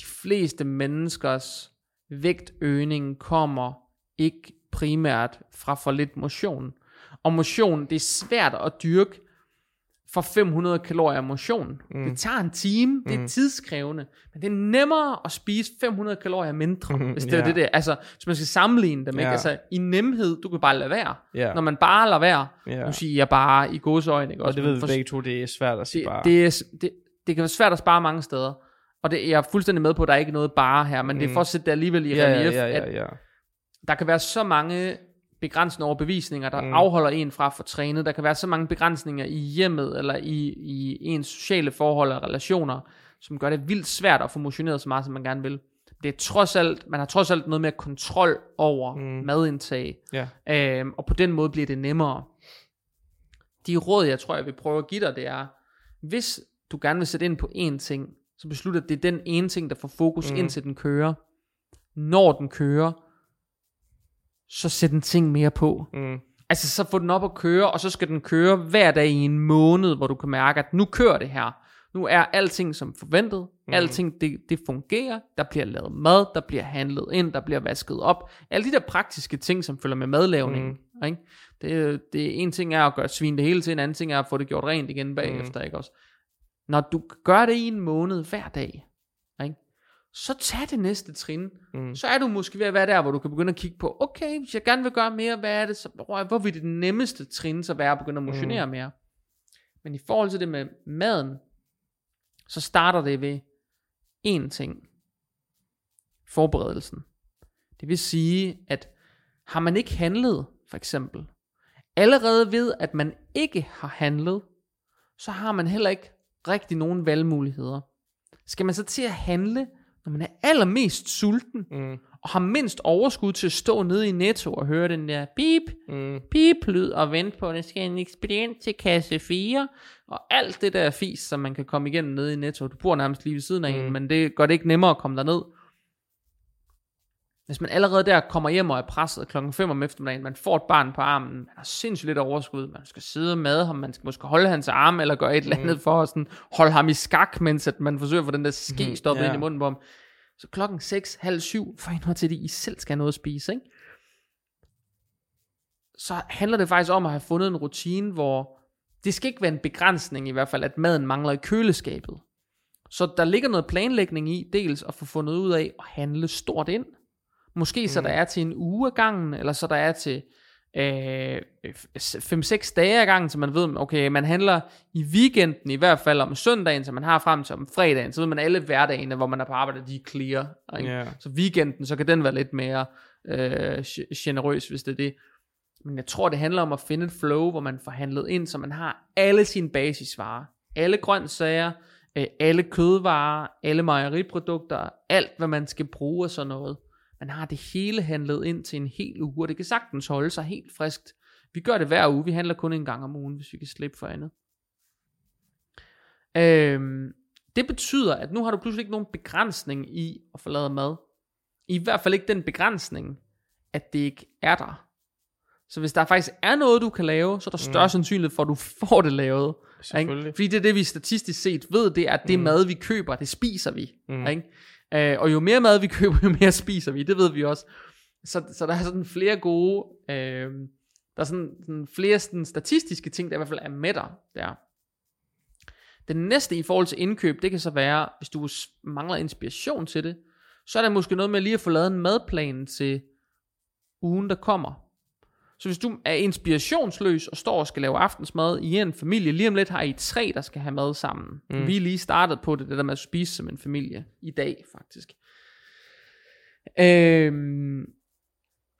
De fleste menneskers vægtøgning kommer ikke primært fra for lidt motion. Og motion, det er svært at dyrke for 500 kalorier motion. Mm. Det tager en time, det er Mm. tidskrævende, men det er nemmere at spise 500 kalorier mindre, Mhm, hvis det er ja. det der. Altså, hvis man skal sammenligne dem, ikke? Ja. Altså, i nemhed, du kan bare lade være. Ja. Når man bare lader være, Ja. nu siger jeg bare i godsøjne, ikke? Og Også, det ved vi for- begge to, det er svært at sige det, bare. det, er, det, det kan være svært at spare mange steder. Og det, jeg er fuldstændig med på, at der er ikke noget bare her, men mm. det er Mm. for at sætte det alligevel i relief, ja, ja, at ja, ja. Der kan være så mange begrænsende overbevisninger, der mm. Afholder en fra at få trænet. Der kan være så mange begrænsninger i hjemmet, eller i, i ens sociale forhold og relationer, som gør det vildt svært at få motioneret så meget, som man gerne vil. Det er trods alt, man har trods alt noget mere kontrol over mm. Madindtag, ja. øhm, og på den måde bliver det nemmere. De råd, jeg tror, jeg vil prøve at give dig, det er, hvis du gerne vil sætte ind på én ting, så beslut, at det er den ene ting, der får fokus. Mm. indtil den kører. Når den kører, så sæt en ting mere på. Mm. Altså så få den op at køre, og så skal den køre hver dag i en måned, hvor du kan mærke, at nu kører det her. Nu er alting som forventet. Mm. Alting det, det fungerer. Der bliver lavet mad, der bliver handlet ind, der bliver vasket op. Alle de der praktiske ting, som følger med madlavning. Mm. Ikke? Det, det en ting er at gøre svin det hele til, en anden ting er at få det gjort rent igen bagefter. Mm. Ikke også? Når du gør det i en måned hver dag? Så tag det næste trin. Mm. Så er du måske ved at være der, hvor du kan begynde at kigge på, okay, hvis jeg gerne vil gøre mere, hvad er det så? Hvor, vil det nemmeste trin så være at begynde at motionere mm. mere? Men i forhold til det med maden, så starter det ved én ting. Forberedelsen. Det vil sige, at har man ikke handlet, for eksempel, allerede ved, at man ikke har handlet, så har man heller ikke rigtig nogen valgmuligheder. Skal man så til at handle, når man er allermest sulten, Mm. og har mindst overskud til at stå nede i Netto og høre den der beep, Mm. pip-lyd og vente på, at der skal en ekspedient til kasse 4, og alt det der fis, som man kan komme igennem nede i Netto. Du bor nærmest lige ved siden af mm. en, men det gør det ikke nemmere at komme derned. Hvis man allerede der kommer hjem og er presset klokken 5 om eftermiddagen, man får et barn på armen, man har sindssygt lidt overskud, man skal sidde med ham, man skal måske holde hans arm, eller gøre et eller andet for at sådan, holde ham i skak, mens at man forsøger at få den der ske Mhm, stoppet ja. ind i munden på ham. Så klokken 6, halv 7, får I noget til det, I selv skal have noget at spise, ikke? så handler det faktisk om at have fundet en rutine, hvor det skal ikke være en begrænsning i hvert fald, at maden mangler i køleskabet. Så der ligger noget planlægning i, dels at få fundet ud af at handle stort ind. Måske mm. så der er til en uge ad gangen, eller så der er til øh, 5-6 dage ad gangen, så man ved, okay, man handler i weekenden i hvert fald om søndagen, så man har frem til om fredagen, så ved man alle hverdagene, hvor man er på arbejde, de er clear. Ikke? Ja. Så weekenden, så kan den være lidt mere øh, ge- generøs, hvis det er det. Men jeg tror, det handler om at finde et flow, hvor man får handlet ind, så man har alle sine basisvarer. Alle grøntsager, øh, alle kødvarer, alle mejeriprodukter, alt hvad man skal bruge og sådan noget. Man har det hele handlet ind til en hel uge, og det kan sagtens holde sig helt friskt. Vi gør det hver uge, vi handler kun en gang om ugen, hvis vi kan slippe for andet. Øhm, det betyder, at nu har du pludselig ikke nogen begrænsning i at lavet mad. I hvert fald ikke den begrænsning, at det ikke er der. Så hvis der faktisk er noget, du kan lave, så er der større mm. sandsynlighed for, at du får det lavet. Ikke? Fordi det er det, vi statistisk set ved, det er, at det mm. mad, vi køber, det spiser vi. Mm. Ikke? Øh, og jo mere mad, vi køber, jo mere spiser vi. Det ved vi også. Så, så der er sådan flere gode, øh, der er sådan, sådan flere sådan statistiske ting, der i hvert fald er med dig der. Den næste i forhold til indkøb, det kan så være, hvis du mangler inspiration til det, så er der måske noget med lige at få lavet en madplan til ugen, der kommer. Så hvis du er inspirationsløs og står og skal lave aftensmad i en familie, lige om lidt har I tre, der skal have mad sammen. Mm. Vi er lige startet på det, det der med at spise som en familie. I dag, faktisk. Øhm,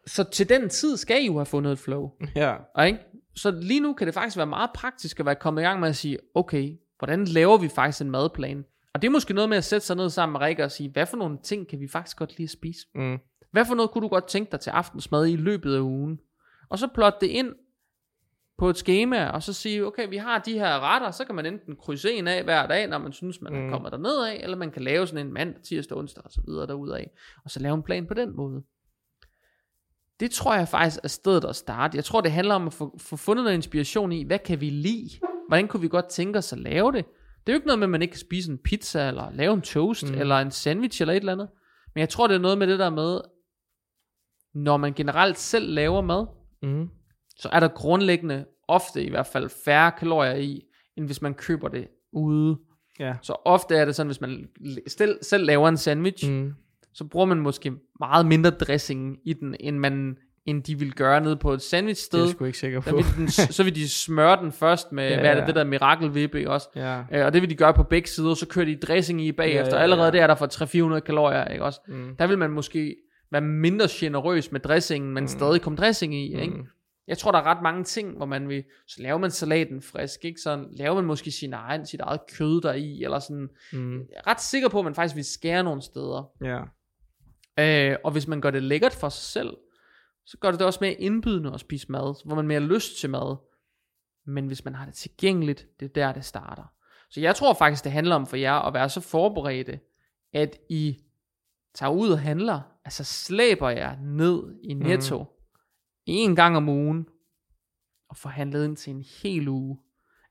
så til den tid skal I jo have fundet et flow. Ja. Og ikke? Så lige nu kan det faktisk være meget praktisk at være kommet i gang med at sige, okay, hvordan laver vi faktisk en madplan? Og det er måske noget med at sætte sig ned sammen med Rikke og sige, hvad for nogle ting kan vi faktisk godt lide at spise? Mm. Hvad for noget kunne du godt tænke dig til aftensmad i løbet af ugen? Og så plotte det ind på et schema, og så sige, okay, vi har de her retter, så kan man enten krydse en af hver dag, når man synes, man mm. Mm. kommer derned af, eller man kan lave sådan en mandag, tirsdag, onsdag og så videre derudaf, og så lave en plan på den måde. Det tror jeg faktisk er stedet at starte. Jeg tror, det handler om at få, få fundet noget inspiration i, hvad kan vi lide? Hvordan kunne vi godt tænke os at lave det? Det er jo ikke noget med, at man ikke kan spise en pizza, eller lave en toast. Mm. eller en sandwich, eller et eller andet. Men jeg tror, det er noget med det der med, når man generelt selv laver mad, Mm. så er der grundlæggende ofte i hvert fald færre kalorier i, end hvis man køber det ude. Ja. Så ofte er det sådan, hvis man selv, selv laver en sandwich, mm. Så bruger man måske meget mindre dressing i den, end, man, end de vil gøre nede på et Det er jeg ikke sikker på. vil den, så vil de smøre den først med, ja, hvad er det, ja. det der mirakelvippe, også? Ja. Øh, og det vil de gøre på begge sider, så kører de dressing i bagefter. Ja, ja, ja. Allerede der er der for 300-400 kalorier, ikke også? Mm. Der vil man måske være mindre generøs med dressingen, men mm. stadig komme dressing i, ikke? Mm. Jeg tror, der er ret mange ting, hvor man vil, så laver man salaten frisk, ikke? Så laver man måske sin egen, sit eget kød deri, eller sådan. Mm. Jeg er ret sikker på, at man faktisk vil skære nogle steder. Ja. Øh, og hvis man gør det lækkert for sig selv, så gør det det også mere indbydende at spise mad, hvor man mere lyst til mad. Men hvis man har det tilgængeligt, det er der, det starter. Så jeg tror faktisk, det handler om for jer at være så forberedte, at I tager ud og handler, altså slæber jer ned i Netto mm. en gang om ugen, og får handlet ind til en hel uge.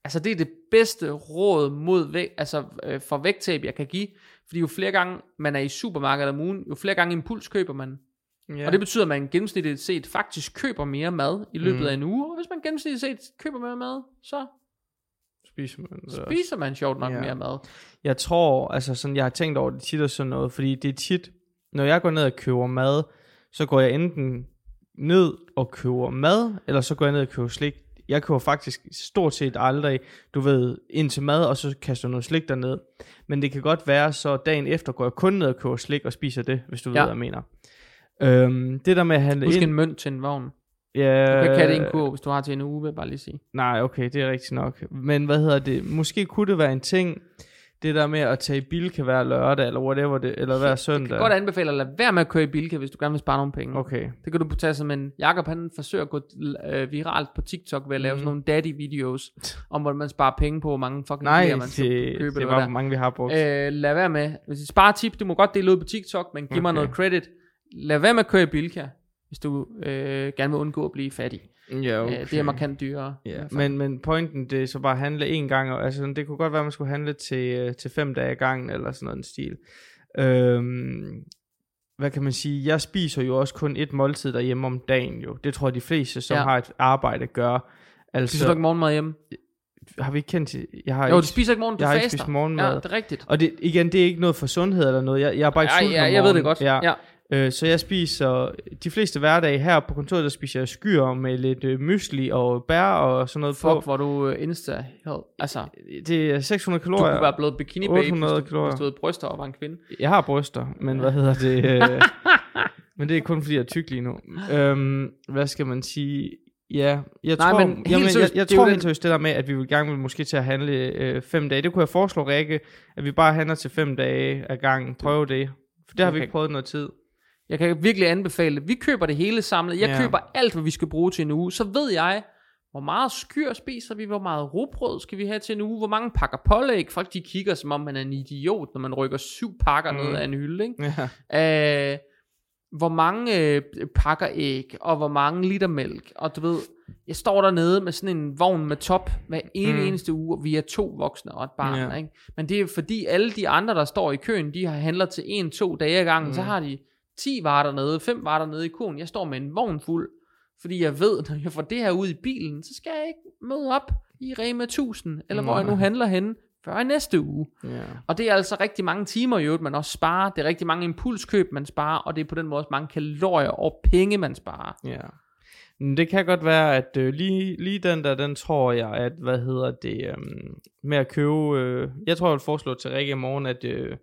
Altså det er det bedste råd mod væg, altså, øh, for vægttab, jeg kan give. Fordi jo flere gange man er i supermarkedet om ugen, jo flere gange impuls køber man. Ja. Og det betyder, at man gennemsnitligt set faktisk køber mere mad i løbet Mm. af en uge. Og hvis man gennemsnitligt set køber mere mad, så spiser man det også. spiser man sjovt nok Ja. mere mad. Jeg tror, altså sådan, jeg har tænkt over det tit og sådan noget, fordi det er tit, når jeg går ned og køber mad, så går jeg enten ned og køber mad, eller så går jeg ned og køber slik. jeg køber faktisk stort set aldrig, du ved, ind til mad, og så kaster jeg noget slik derned. Men det kan godt være, så dagen efter går jeg kun ned og køber slik og spiser det, hvis du ja. Ved, hvad jeg mener. Øhm, det der med at handle Husk ind... en mønt til en vogn. Ja, Du kan have det en kurv, hvis du har til en uge, vil jeg bare lige sige. Nej, okay, det er rigtigt nok. Men hvad hedder det? Måske kunne det være en ting, det der med at tage i bil kan være lørdag, eller whatever det, eller hver Jeg søndag. kan godt anbefale at lade være med at køre i Bilka, hvis du gerne vil spare nogle penge. Okay. Det kan du tage som en... Jakob han forsøger at gå øh, viralt på TikTok ved at lave Mhm. sådan nogle daddy-videos, om hvordan man sparer penge på, hvor mange fucking Nej, man skal det, købe. det var der. mange, vi har brugt. Øh, lad være med. Hvis I sparer tip, du må godt dele ud på TikTok, men giv mig Okay. noget credit. Lad være med at køre i Bilka, hvis du øh, gerne vil undgå at blive fattig. ja, Okay. Øh, det er markant dyrere. Ja, men, men pointen, det er så bare at handle en gang, og, altså det kunne godt være, at man skulle handle til, øh, til fem dage i gangen, eller sådan noget en stil. Øhm, hvad kan man sige, jeg spiser jo også kun et måltid derhjemme om dagen jo. Det tror jeg de fleste, som Ja. har et arbejde, gør. Altså, Spiser du ikke morgenmad hjemme? har vi ikke kendt til, jeg har Jo, du spiser ikke morgen, du jeg har ikke faster. spist morgenmad. Ja, det er rigtigt. Og det, igen, det er ikke noget for sundhed eller noget. Jeg, jeg er bare ikke Ja, ja, jeg ved det godt. Ja. Ja. Øh, så jeg spiser de fleste hverdage her på kontoret, der spiser jeg skyr med lidt øh, mysli og bær og sådan noget Fuck, på. hvor du øh, insta Altså, Det er 600 du kunne kalorier. være blevet bikini babe, 800 hvis du, kalorier. hvis du havde bryster og var en kvinde. Jeg har bryster, men hvad hedder det? Øh, men det er kun fordi, jeg er tyk lige nu. Øhm, hvad skal man sige? Ja, jeg Nej, tror, men helt jamen, jeg, seriøst, jeg det er jo tror helt seriøst det der med, at vi vil gerne vil måske til at handle øh, fem dage. Det kunne jeg foreslå, Rikke, at vi bare handler til fem dage ad gangen. Prøve det. For det har vi Okay. ikke prøvet noget tid. Jeg kan virkelig anbefale det. Vi køber det hele samlet. Jeg Ja. køber alt, hvad vi skal bruge til en uge. Så ved jeg, hvor meget skyr spiser vi, hvor meget rugbrød skal vi have til en uge, hvor mange pakker pålæg. Folk de kigger, som om man er en idiot, når man rykker syv pakker mm. Ned af en hylde. Ikke? Ja. Øh, hvor mange øh, pakker æg, og hvor mange liter mælk. Og du ved, jeg står dernede med sådan en vogn med top hver en Mm. eneste uge, og vi er to voksne og et barn. Ja. Ikke? Men det er fordi alle de andre, der står i køen, de har handler til en-to dage ad gangen, Mm. så har de 10 varer dernede, 5 varer dernede i kurven. Jeg står med en vogn fuld, fordi jeg ved, når jeg får det her ud i bilen, så skal jeg ikke møde op i Rema 1000, eller hvor jeg nu handler henne, før i næste uge. ja. Og det er altså rigtig mange timer i øvrigt, man også sparer. Det er rigtig mange impulskøb, man sparer, og det er på den måde også mange kalorier og penge, man sparer. Ja. Men det kan godt være, at øh, lige, lige den der, den tror jeg, at, hvad hedder det, øhm, med at købe, øh, jeg tror, jeg vil foreslå til Rikke i morgen, at, øh,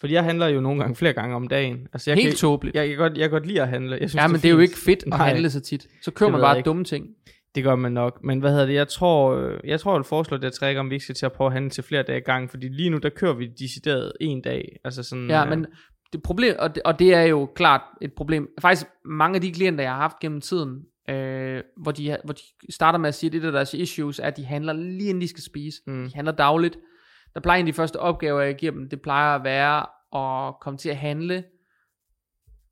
fordi jeg handler jo nogle gange flere gange om dagen. Altså, jeg Helt kan, tåbeligt. jeg, jeg, kan godt, jeg kan godt lide at handle. Jeg synes, Ja, men det er jo fint. ikke fedt at Nej. handle så tit. Så køber Det man bare dumme ting. Det gør man nok. Men hvad hedder det, jeg tror, øh, jeg tror, jeg vil foreslå det, at Rikke, om vi ikke skal til at prøve at handle til flere dage i gang, fordi lige nu, der kører vi decideret en dag. Altså sådan, Ja, øh, men det problem, og det, og det er jo klart et problem. Faktisk mange af de klienter, jeg har haft gennem tiden, øh, hvor, de, hvor de starter med at sige, at det der er deres issues, er, at de handler lige inden de skal spise. Mm. De handler dagligt. Der plejer en af de første opgaver, jeg giver dem, det plejer at være at komme til at handle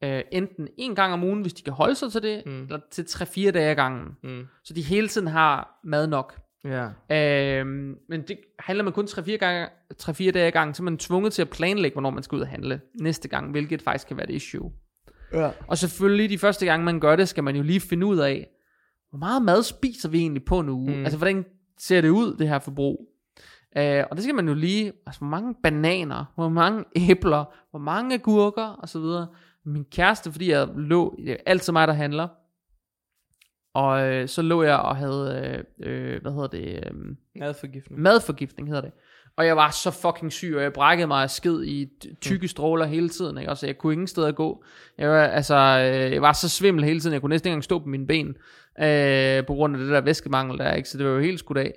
øh, enten en gang om ugen, hvis de kan holde sig til det, Mm. eller til 3-4 dage ad gangen. Mm, Så de hele tiden har mad nok. ja. Øhm, men det handler man kun 3-4, gange, 3-4 dage ad gangen, så er man tvunget til at planlægge, hvornår man skal ud og handle næste gang, hvilket faktisk kan være et issue. Ja. Og selvfølgelig, de første gange man gør det, skal man jo lige finde ud af, hvor meget mad spiser vi egentlig på en uge? Mm. Altså, hvordan ser det ud, det her forbrug? Øh, og det skal man jo lige, altså, hvor mange bananer, hvor mange æbler, hvor mange agurker, og så videre. Min kæreste, fordi jeg lå, det er altid mig, der handler, og øh, så lå jeg og havde, øh, øh, hvad hedder det, øh, Madforgiftning. madforgiftning hedder det. Og jeg var så fucking syg, og jeg brækkede mig af skid i t- tykke stråler hele tiden, ikke? Altså, jeg kunne ingen steder gå. Jeg var, altså, øh, jeg var så svimmel hele tiden, jeg kunne næsten ikke engang stå på mine ben, øh, på grund af det der væskemangel der, ikke? Så det var jo helt skudt af.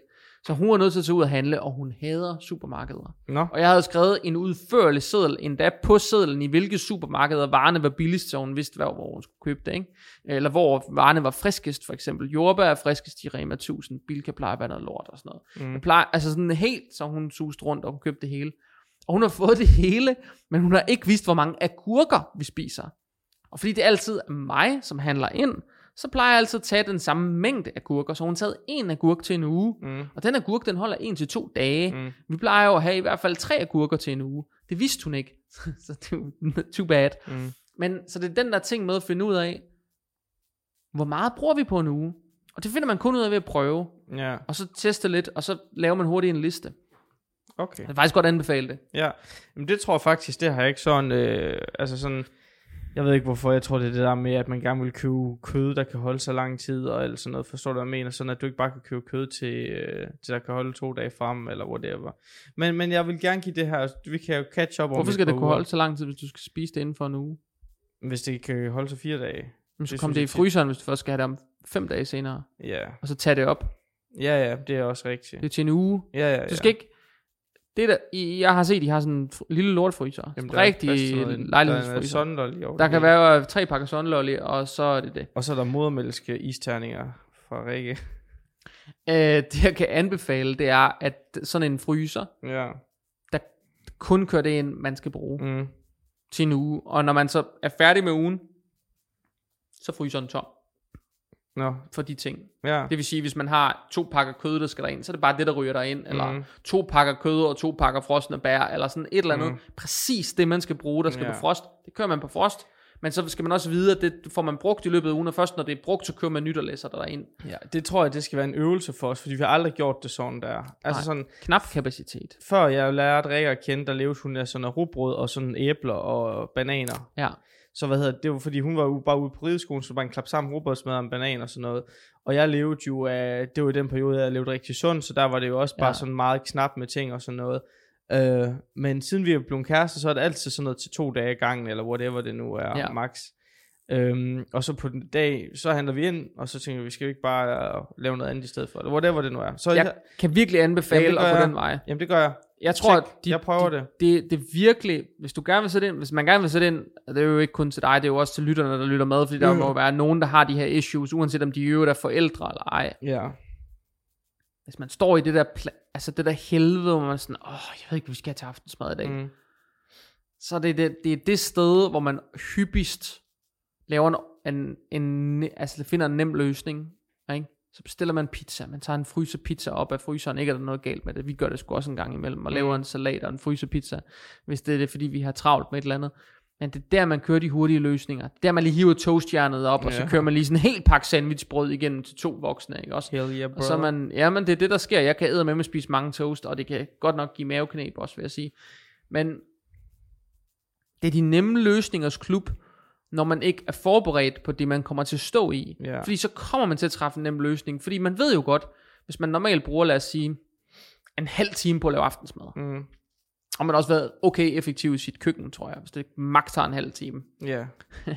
Så hun var nødt til at tage ud og handle, og hun hader supermarkeder. Nå. Og jeg havde skrevet en udførlig seddel, endda på sedlen, i hvilke supermarkeder varerne var billigst, så hun vidste, hvor hvor hun skulle købe det, ikke? Eller hvor varerne var friskest, for eksempel. Jordbær er friskest i Rema 1000, Bilka plejer at være noget lort og sådan noget. Mm. Jeg plejer, altså sådan helt, så hun suste rundt, og hun købte det hele. Og hun har fået det hele, men hun har ikke vidst, hvor mange agurker vi spiser. Og fordi det altid er mig, som handler ind, så plejer jeg altid at tage den samme mængde agurker. Så hun taget en agurk til en uge, Mm. og den agurk, den holder en til to dage. Mm. Vi plejer jo at have i hvert fald tre agurker til en uge. Det vidste hun ikke. så det er too bad. Mm. Men så det er den der ting med at finde ud af, hvor meget bruger vi på en uge? Og det finder man kun ud af ved at prøve. Ja, Og så teste lidt, og så laver man hurtigt en liste. okay. Jeg vil faktisk godt anbefale det. Ja, men det tror jeg faktisk, det har jeg ikke sådan, øh, altså sådan, Jeg ved ikke hvorfor, jeg tror det er det der med, at man gerne vil købe kød, der kan holde så lang tid, og alt sådan noget, forstår du hvad jeg mener, sådan at du ikke bare kan købe kød til, øh, til der kan holde to dage frem, eller whatever. Men, men jeg vil gerne give det her, vi kan jo catch up om Hvorfor skal det kunne holde så lang tid, hvis du skal spise det inden for en uge? Hvis det kan holde sig fire dage. Men så kom det i fryseren, hvis du først skal have det om fem dage senere. Ja, Og så tage det op. ja, ja, det er også rigtigt. Det er til en uge. Ja, ja, ja. Du skal ikke... Det der, jeg har set, de har sådan en lille lortfryser. Jamen, der er rigtig noget- Der er lejlighedsfryser. i år. Der kan være tre pakker sondlolly, og så er det det. Og så er der modermælske isterninger fra Rikke. Øh, det jeg kan anbefale, det er, at sådan en fryser, Ja. kun kører det ind, man skal bruge Mm. til en uge. Og når man så er færdig med ugen, så fryser den tom Nå, for de ting. ja. Det vil sige, hvis man har to pakker kød, der skal derind, så er det bare det, der ryger derind. Eller Mm. to pakker kød og to pakker frosne bær, eller sådan et eller andet. Mm. Præcis det, man skal bruge, der skal Ja. på frost. Det kører man på frost. Men så skal man også vide, at det får man brugt i løbet af ugen, og først når det er brugt, så kører man nyt og læser der derind. ja. Det tror jeg, det skal være en øvelse for os, fordi vi har aldrig gjort det sådan der. Altså Nej. sådan, Knap kapacitet. før jeg lærte Rikke at kende, der levede hun af sådan rugbrød og sådan æbler og bananer. Ja. Så hvad hedder det, det var fordi hun var jo bare ude på rideskolen, så bare en klap sammen rugbrødsmad og en banan og sådan noget. Og jeg levede jo af, det var i den periode, jeg levede rigtig sundt, så der var det jo også bare Ja. sådan meget knap med ting og sådan noget. Øh, men siden vi er blevet kærester, så er det altid sådan noget til to dage i gangen, eller whatever det nu er, ja. max. Øhm, og så på den dag, så handler vi ind, og så tænker vi, vi skal jo ikke bare øh, lave noget andet i stedet for, eller whatever det nu er. Så Jeg jeg, kan virkelig anbefale Jamen, det at gå den vej. jamen det gør jeg. Jeg tror, Check. at de, Jeg prøver de, det. Det, det er virkelig, hvis du gerne vil sætte ind, hvis man gerne vil sætte ind, det er jo ikke kun til dig, det er jo også til lytterne, der lytter med, fordi der Mm. må være nogen, der har de her issues, uanset om de i øvrigt er forældre eller ej. Ja. Hvis man står i det der, altså det der helvede, hvor man er sådan, åh, jeg ved ikke, hvad vi skal have til aftensmad i dag. Mm. Så er det, det, det er det sted, hvor man hyppigst laver en, en, en altså finder en nem løsning, ikke? Så bestiller man pizza, man tager en fryserpizza op af fryseren, ikke er der noget galt med det, vi gør det sgu også en gang imellem, og Mm. laver en salat og en fryserpizza, hvis det er det, fordi vi har travlt med et eller andet. Men det er der, man kører de hurtige løsninger. Det er der, man lige hiver toastjernet op, og så Ja. kører man lige sådan en helt pakke sandwichbrød igennem til to voksne, ikke også? Hell yeah, bro. Og så man, ja, men det er det, der sker. Jeg kan æde med at spise mange toast, og det kan godt nok give maveknæb også, vil jeg sige. Men det er de nemme løsningers klub, når man ikke er forberedt på det, man kommer til at stå i. Ja. Fordi så kommer man til at træffe en nem løsning. Fordi man ved jo godt, hvis man normalt bruger, lad os sige, en halv time på at lave aftensmad, Mm. og man har også været okay effektiv i sit køkken, tror jeg, hvis det maks tager en halv time. Ja.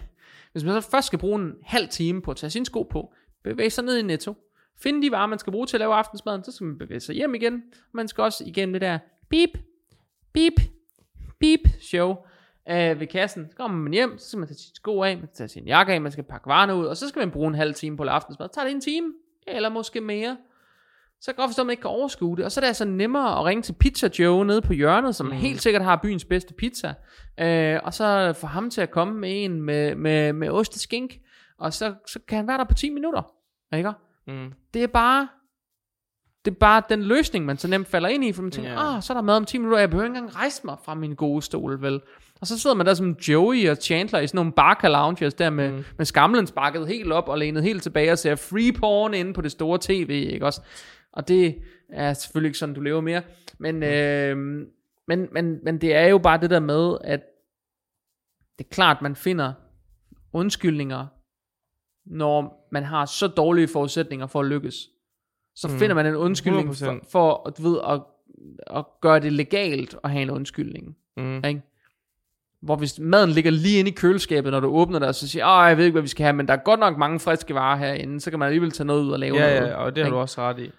Hvis man så først skal bruge en halv time på at tage sine sko på, bevæge sig ned i Netto, finde de varer, man skal bruge til at lave aftensmaden, så skal man bevæge sig hjem igen. Man skal også igennem det der beep, beep, beep show øh, ved kassen. Så kommer man hjem, så skal man tage sine sko af, man skal tage sin jakke af, man skal pakke varerne ud, og så skal man bruge en halv time på aftensmad. Så tager det en time, eller måske mere. Så kan jeg godt forstå, at man ikke kan overskue det. Og så er det altså nemmere at ringe til Pizza Joe nede på hjørnet, som mm. helt sikkert har byens bedste pizza. Øh, og så få ham til at komme med en med, med, med ost og skink. Og så, så kan han være der på 10 minutter. Ikke? Mm. Det er bare... Det er bare den løsning, man så nemt falder ind i, for man tænker, ah, så er der mad om 10 minutter, jeg behøver ikke engang rejse mig fra min gode stol, vel? Og så sidder man der som Joey og Chandler i sådan nogle barca lounges der med, mm. med skamlen sparket helt op og lænet helt tilbage og ser free porn inde på det store tv, ikke også? Og det er selvfølgelig ikke sådan, du lever mere. Men, øh, men, men, men det er jo bare det der med, at det er klart, man finder undskyldninger, når man har så dårlige forudsætninger for at lykkes. Så Mm. mm. finder man en undskyldning for, 100%. for du ved, at, at gøre det legalt at have en undskyldning. Mm. Ikke? Hvor hvis maden ligger lige inde i køleskabet, når du åbner det, og så siger, åh, jeg ved ikke, hvad vi skal have, men der er godt nok mange friske varer herinde, så kan man alligevel tage noget ud og lave Ja, noget. ja, og det har du også ret i.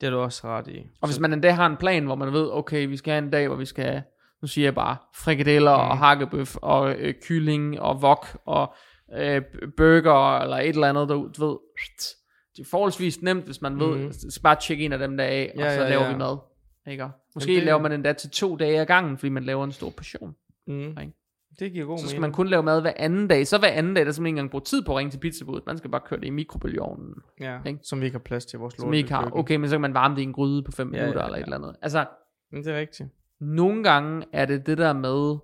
Det har du også ret i. Og hvis man endda har en plan, hvor man ved, okay, vi skal have en dag, hvor vi skal have, nu siger jeg bare, frikadeller mm. og hakkebøf og øh, kylling og wok og øh, burger eller et eller andet, du, du ved. Det er forholdsvis nemt, hvis man ved, så bare tjekke en af dem der af, og Ja, så ja, laver ja. vi mad. Ikke? Måske Jamen, det- laver man endda til to dage ad gangen, fordi man laver en stor portion. Mm. Ikke? Det giver god Så skal mening. man kun lave mad hver anden dag. Så hver anden dag, der skal man ikke engang bruge tid på at ringe til pizzabuddet. Man skal bare køre det i mikrobølgeovnen. Ja, ikke? som vi ikke har plads til i vores Som ikke har. Okay, men så kan man varme det i en gryde på 5 Ja, minutter ja, eller et ja. eller andet. Altså, Men det er rigtigt. nogle gange er det det der med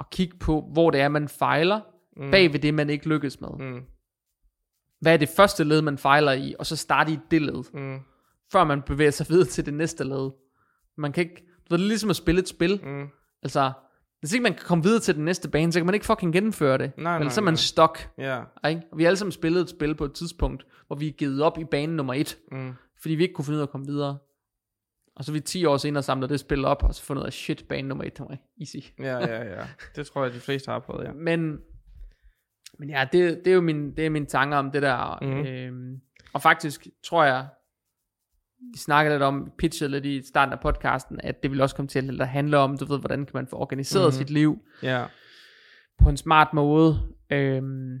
at kigge på, hvor det er, man fejler, Mm. bag ved det, man ikke lykkes med. Mm. Hvad er det første led, man fejler i, og så starte i det led, Mm. før man bevæger sig videre til det næste led. Man kan ikke, det er ligesom at spille et spil. Mm. Altså, Hvis ikke man kan komme videre til den næste bane, så kan man ikke fucking gennemføre det. Nej, Ellers nej, så er man stok. Ja. Ikke? Og vi har alle sammen spillet et spil på et tidspunkt, hvor vi er givet op i bane nummer et, Mm. fordi vi ikke kunne finde ud af at komme videre. Og så er vi 10 år senere samlet det spil op, og så fundet ud af, shit, bane nummer et, det var easy. Ja, ja, ja. Det tror jeg, de fleste har prøvet, ja. Men, men ja, det, det er jo min, det er mine tanker om det der. Mm. Øhm, og faktisk tror jeg, vi snakkede lidt om, pitchede lidt i starten af podcasten, at det vil også komme til at handle om, du ved, hvordan kan man få organiseret Mhm. mm. sit liv Ja. på en smart måde. Øhm,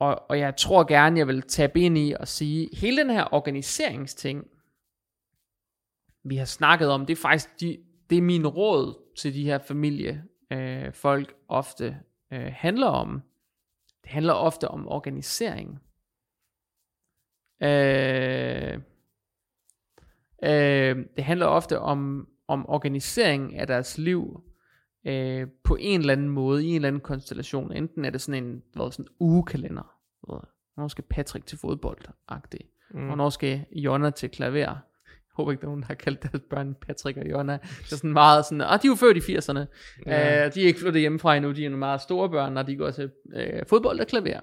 og, og jeg tror gerne, jeg vil tabe ind i og sige, hele den her organiseringsting, vi har snakket om, det er faktisk de, det er min råd til de her familie øh, folk ofte øh, handler om. Det handler ofte om organisering. Øh, øh, det handler ofte om, om organisering af deres liv øh, på en eller anden måde, i en eller anden konstellation. Enten er det sådan en hvad, sådan en ugekalender. Ved, Hvornår skal Patrick til fodbold? -agtig. Mm. Hvornår skal Jonna til klaver? Jeg håber ikke, der er nogen, der har kaldt deres børn Patrick og Jonna. Det er sådan meget sådan, ah, de er jo født i 80'erne. Ja. Ja. Uh, de er ikke flyttet hjemmefra endnu, de er nogle meget store børn, og de går til uh, fodbold og klaver.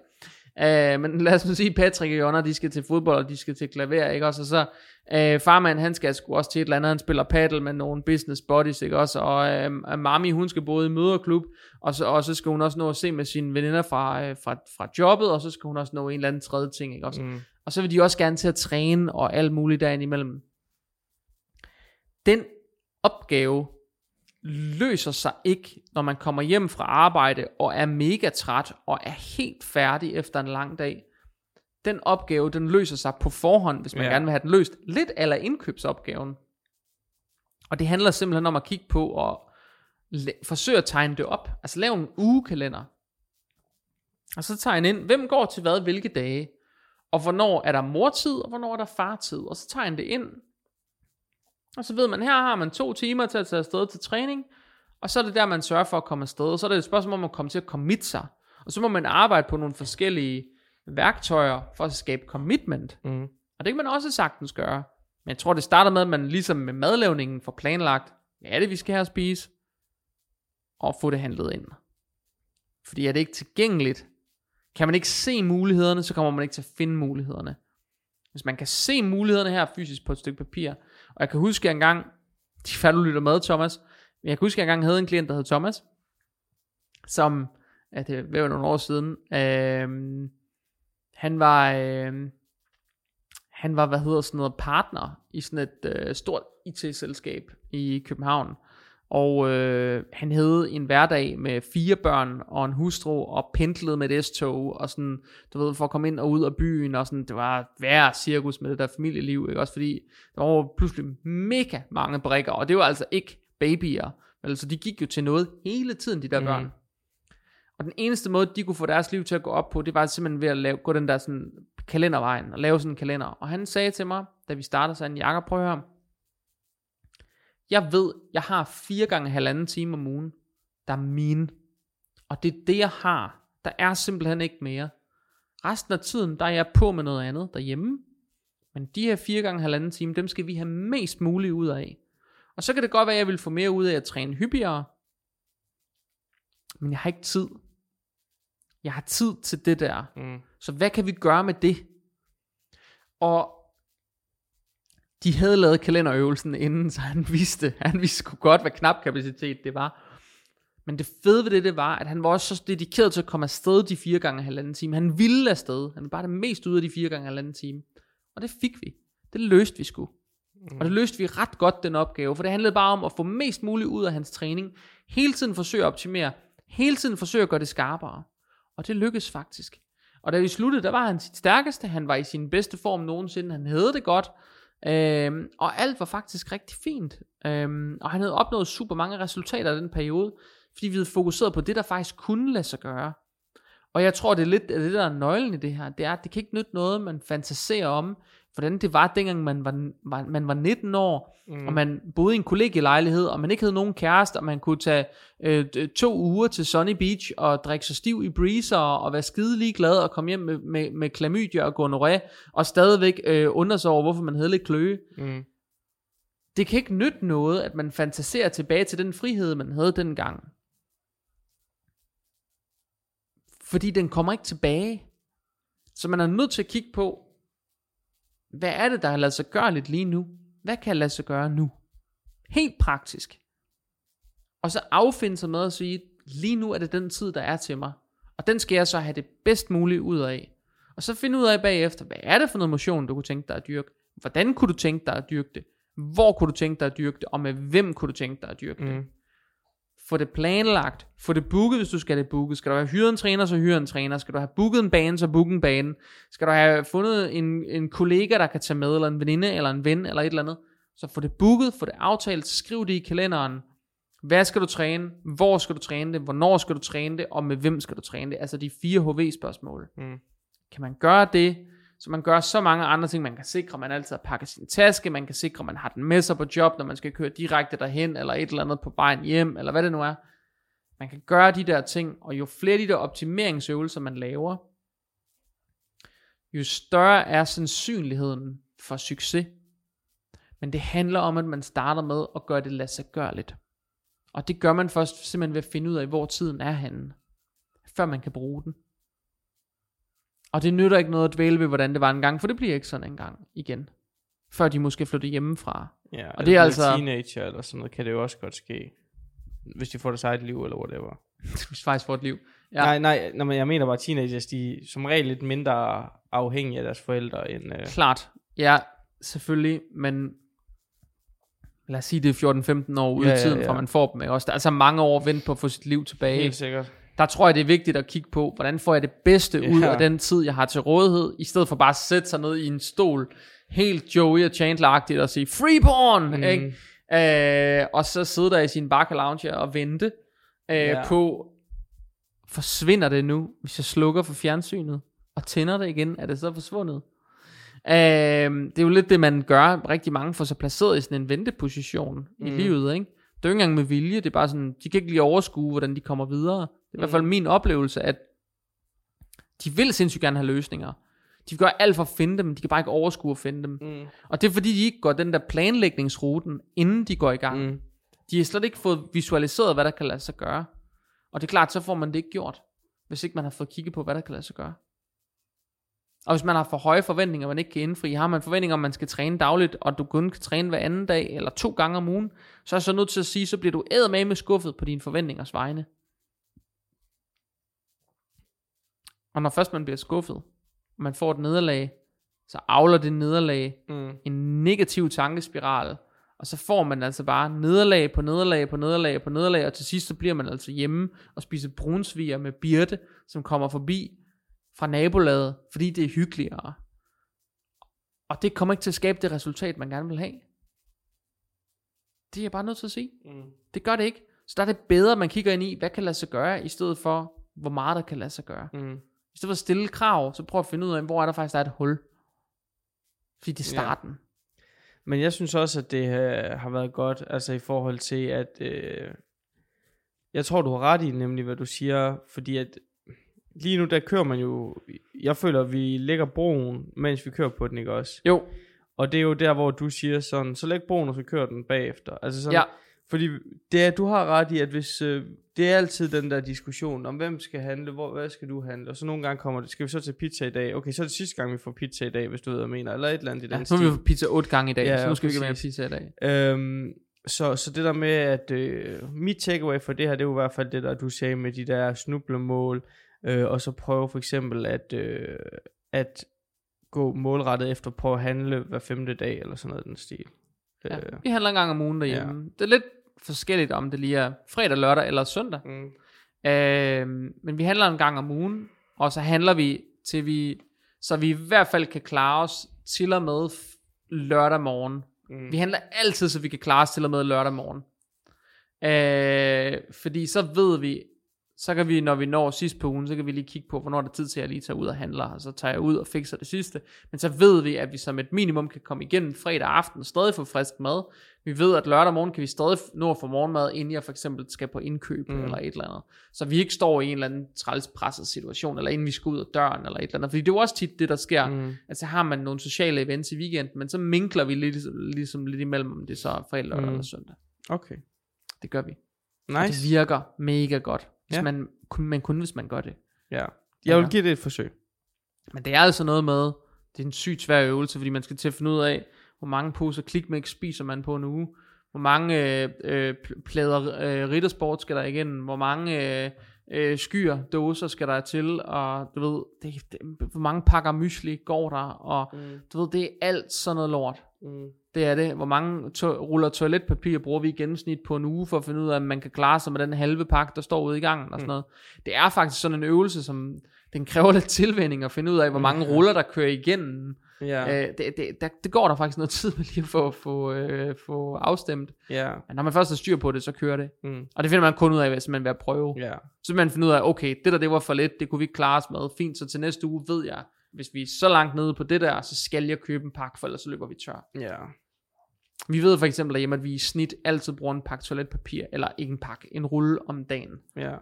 Uh, men lad os nu sige, Patrick og Jonna, de skal til fodbold, og de skal til klaver, ikke også? Og så uh, farmand, han skal sgu også til et eller andet, han spiller paddle med nogle business buddies, ikke også? Og uh, mami, hun skal både i møderklub, og så, og så skal hun også nå at se med sine veninder fra, uh, fra, fra jobbet, og så skal hun også nå en eller anden tredje ting, ikke også? Mm. Og så vil de også gerne til at træne og alt muligt derinde imellem. Den opgave løser sig ikke, når man kommer hjem fra arbejde og er mega træt og er helt færdig efter en lang dag. Den opgave, den løser sig på forhånd, hvis man Ja. gerne vil have den løst. Lidt eller indkøbsopgaven. Og det handler simpelthen om at kigge på og la- forsøge at tegne det op. Altså lave en ugekalender. Og så tegne ind, hvem går til hvad, hvilke dage. Og hvornår er der mortid, og hvornår er der fartid. Og så tegne det ind. Og så ved man, her har man to timer til at tage afsted til træning. Og så er det der, man sørger for at komme afsted. Og så er det et spørgsmål om at komme til at commit sig. Og så må man arbejde på nogle forskellige værktøjer for at skabe commitment. Mm. Og det kan man også sagtens gøre. Men jeg tror, det starter med, at man ligesom med madlavningen får planlagt, hvad er det, vi skal have at spise, og få det handlet ind. Fordi er det ikke tilgængeligt, kan man ikke se mulighederne, så kommer man ikke til at finde mulighederne. Hvis man kan se mulighederne her fysisk på et stykke papir, og jeg kan huske, at jeg engang, de færdig lytter med, Thomas, men jeg kan huske, at jeg engang havde en klient, der hed Thomas, som, ja, det var nogle år siden, øh, han var, øh, han var, hvad hedder sådan noget, partner i sådan et øh, stort IT-selskab i København. Og øh, han havde en hverdag med fire børn og en hustru, og pendlede med et S-tog, og sådan, du ved, for at komme ind og ud af byen, og sådan, det var værre cirkus med det der familieliv, ikke? Også fordi, der var pludselig mega mange brikker, og det var altså ikke babyer, altså de gik jo til noget hele tiden, de der Mhm. børn. Og den eneste måde, de kunne få deres liv til at gå op på, det var simpelthen ved at lave, gå den der sådan kalendervejen, og lave sådan en kalender. Og han sagde til mig, da vi startede, så han, Jakob, prøv at høre, jeg ved, jeg har fire gange halvanden time om ugen, der er mine. Og det er det, jeg har. Der er simpelthen ikke mere. Resten af tiden, der er jeg på med noget andet derhjemme. Men de her fire gange halvanden time, dem skal vi have mest muligt ud af. Og så kan det godt være, at jeg vil få mere ud af at træne hyppigere. Men jeg har ikke tid. Jeg har tid til det der. Mm. Så hvad kan vi gøre med det? Og de havde lavet kalenderøvelsen inden, så han vidste, han vidste sgu godt, hvad knap kapacitet det var. Men det fede ved det, det var, at han var også så dedikeret til at komme afsted de fire gange halvanden time. Han ville afsted. Han var bare det mest ud af de fire gange halvanden time. Og det fik vi. Det løste vi sgu. Og det løste vi ret godt, den opgave. For det handlede bare om at få mest muligt ud af hans træning. Hele tiden forsøge at optimere. Hele tiden forsøge at gøre det skarpere. Og det lykkedes faktisk. Og da vi sluttede, der var han sit stærkeste. Han var i sin bedste form nogensinde. Han havde det godt. Øhm, og alt var faktisk rigtig fint. Øhm, og han havde opnået super mange resultater i den periode. Fordi vi havde fokuseret på det, der faktisk kunne lade sig gøre. Og jeg tror, det er lidt det, der er nøglen i det her. Det er, at det kan ikke nytte noget, man fantaserer om, hvordan det var, dengang man var, var, man var 19 år, mm. og man boede i en kollegielejlighed, og man ikke havde nogen kæreste, og man kunne tage øh, to uger til Sunny Beach, og drikke sig stiv i breezer, og være skide ligeglad, og komme hjem med, med, med klamydia og gonorrhea, og stadigvæk øh, undre sig over, hvorfor man havde lidt kløe. Mm. Det kan ikke nytte noget, at man fantaserer tilbage til den frihed, man havde dengang. Fordi den kommer ikke tilbage. Så man er nødt til at kigge på, hvad er det, der har lavet sig gøre lidt lige nu? Hvad kan lade sig gøre nu? Helt praktisk. Og så affinde sig med at sige, lige nu er det den tid, der er til mig. Og den skal jeg så have det bedst muligt ud af. Og så finde ud af bagefter, hvad er det for noget motion, du kunne tænke dig at dyrke? Hvordan kunne du tænke dig at dyrke det? Hvor kunne du tænke dig at dyrke det? Og med hvem kunne du tænke dig at dyrke det? Mm. Få det planlagt. Få det booket, hvis du skal det booket. Skal du have hyret en træner, så hyre en træner. Skal du have booket en bane, så book en bane. Skal du have fundet en, en kollega, der kan tage med, eller en veninde, eller en ven, eller et eller andet. Så få det booket, få det aftalt, skriv det i kalenderen. Hvad skal du træne? Hvor skal du træne det? Hvornår skal du træne det? Og med hvem skal du træne det? Altså de fire HV-spørgsmål. Mm. Kan man gøre det, så man gør så mange andre ting. Man kan sikre, at man altid har pakket sin taske. Man kan sikre, at man har den med sig på job, når man skal køre direkte derhen, eller et eller andet på vejen hjem, eller hvad det nu er. Man kan gøre de der ting, og jo flere af de der optimeringsøvelser, man laver, jo større er sandsynligheden for succes. Men det handler om, at man starter med at gøre det lade sig gøre lidt. Og det gør man først simpelthen ved at finde ud af, hvor tiden er henne, før man kan bruge den. Og det nytter ikke noget at dvæle ved, hvordan det var engang, for det bliver ikke sådan engang igen. Før de måske flytter hjemmefra. Ja, Og det er altså- Teenager eller sådan noget, kan det jo også godt ske. Hvis de får deres eget liv, eller whatever. Hvis faktisk får et liv. Ja. Ja. Nej, nej, nej, men jeg mener bare, teenagers, de er som regel lidt mindre afhængige af deres forældre, end... Øh, Klart. Ja, selvfølgelig, men lad os sige, det er 14-15 år ude Ja, i ja, tiden, ja. fra man får dem. Ikke? Også, der er altså mange år at vente på at få sit liv tilbage. helt sikkert. Der tror jeg, det er vigtigt at kigge på, hvordan får jeg det bedste ud Ja. af den tid, jeg har til rådighed, i stedet for bare at sætte sig ned i en stol, helt Joey og Chandler-agtigt, og sige, free porn, mm. Ikke? Øh, og så sidde der i sin bakke lounge og vente øh, Ja. på, forsvinder det nu, hvis jeg slukker for fjernsynet, og tænder det igen, er det så forsvundet? Øh, det er jo lidt det, man gør. Rigtig mange får sig placeret i sådan en venteposition mm. i livet, ikke? Det er jo ikke engang med vilje, det er bare sådan, de kan ikke lige overskue, hvordan de kommer videre. I hvert fald Mm. min oplevelse, at de vil sindssygt gerne have løsninger. De gøre alt for at finde dem, de kan bare ikke overskue at finde dem. Mm. Og det er fordi, de ikke går den der planlægningsruten, inden de går i gang. Mm. De har slet ikke fået visualiseret, hvad der kan lade sig gøre. Og det er klart, så får man det ikke gjort, hvis ikke man har fået kigget på, hvad der kan lade sig gøre. Og hvis man har for høje forventninger, man ikke kan indfri, har man forventninger om, man skal træne dagligt, og du kun kan træne hver anden dag, eller to gange om ugen, så er jeg så nødt til at sige, så bliver du med skuffet på dine forventningers vegne. Og når først man bliver skuffet, og man får et nederlag, så avler det nederlag Mm. en negativ tankespiral, og så får man altså bare nederlag på nederlag på nederlag på nederlag, og til sidst så bliver man altså hjemme og spiser brunsviger med Birte, som kommer forbi fra nabolaget, fordi det er hyggeligere. Og det kommer ikke til at skabe det resultat, man gerne vil have. Det er jeg bare nødt til at sige. Mm. Det gør det ikke. Så der er det bedre, man kigger ind i, hvad kan lade sig gøre, i stedet for, hvor meget der kan lade sig gøre. Mm. I stedet for at stille krav, så prøv at finde ud af, hvor er der faktisk der er et hul. Fordi det er Ja. starten. Men jeg synes også, at det øh, har været godt, altså i forhold til, at øh, jeg tror, du har ret i nemlig, hvad du siger, fordi at lige nu, der kører man jo, jeg føler, at vi lægger broen, mens vi kører på den, ikke også? Jo, Og det er jo der, hvor du siger sådan, så læg broen, og så kører den bagefter. Altså sådan, ja, Fordi det er, du har ret i, at hvis, øh, det er altid den der diskussion om, hvem skal handle, hvor, hvad skal du handle, og så nogle gange kommer det, skal vi så til pizza i dag? Okay, så er det sidste gang, vi får pizza i dag, hvis du ved, hvad jeg mener, eller et eller andet i den ja har vi fået pizza otte gange i dag, Ja, så nu skal vi ikke have mere pizza i dag. Øhm, så, så det der med, at øh, mit takeaway for det her, det er jo i hvert fald det der, du sagde med de der snublemål, øh, og så prøve for eksempel at, øh, at gå målrettet efter på at handle hver femte dag, eller sådan noget den stil. Ja. Øh, Vi handler en gang om ugen derhjemme. Ja. Det er lidt forskelligt, om det lige er fredag, lørdag eller søndag. mm, Øh, men vi handler en gang om ugen, og så handler vi til vi, så vi i hvert fald kan klare os til og med lørdag morgen. mm, Vi handler altid, så vi kan klare os til og med lørdag morgen. Øh, fordi så ved vi, så kan vi, når vi når sidst på ugen, så kan vi lige kigge på, hvornår det er tid til, at jeg lige tager ud og handler, og så tager jeg ud og fikser det sidste. Men så ved vi, at vi som et minimum kan komme igennem fredag aften og stadig få frisk mad. Vi ved, at lørdag morgen kan vi stadig nå at få morgenmad, inden jeg for eksempel skal på indkøb Mm. eller et eller andet. Så vi ikke står i en eller anden træls presset situation, eller inden vi skal ud af døren eller et eller andet. Fordi det er jo også tit det, der sker. Mm. Altså har man nogle sociale events i weekenden, men så minkler vi lidt, ligesom lidt imellem, om det så er fredag, lørdag Mm. eller søndag. okay. Det gør vi. Og det Nice. virker mega godt. Hvis Ja. man, men kun hvis man gør det. Ja. Jeg vil Ja. give det et forsøg. Men det er altså noget med, det er en sygt svær øvelse, fordi man skal til at finde ud af, hvor mange poser klikmix spiser man på en uge, hvor mange øh, øh, pl- plader øh, riddersport skal der igennem, hvor mange øh, øh, skyer, dåser skal der til, og du ved, det, det, hvor mange pakker mysli går der, og Mm. du ved, det er alt sådan noget lort. Mm. Det er det. Hvor mange to- ruller toiletpapir bruger vi i gennemsnit på en uge, for at finde ud af, om man kan klare sig med den halve pakke, der står ude i gangen og sådan Mm. noget. Det er faktisk sådan en øvelse, som den kræver lidt tilvænning at finde ud af, hvor mange ruller, der kører igennem. Ja. Øh, det, det, der, det går der faktisk noget tid med lige at få, få, øh, få afstemt. Ja. Men når man først har styr på det, så kører det. Mm. Og det finder man kun ud af, hvis man vil at prøve. Ja. Så man finde ud af, okay, det der det var for lidt, det kunne vi ikke klare os med. Fint, så til næste uge ved jeg, hvis vi er så langt nede på det der, så skal jeg købe en pakke, for ellers så løber vi tør. Ja. Vi ved for eksempel derhjemme, at vi i snit altid bruger en pakke toiletpapir, eller ikke en pakke, en rulle om dagen. Ja.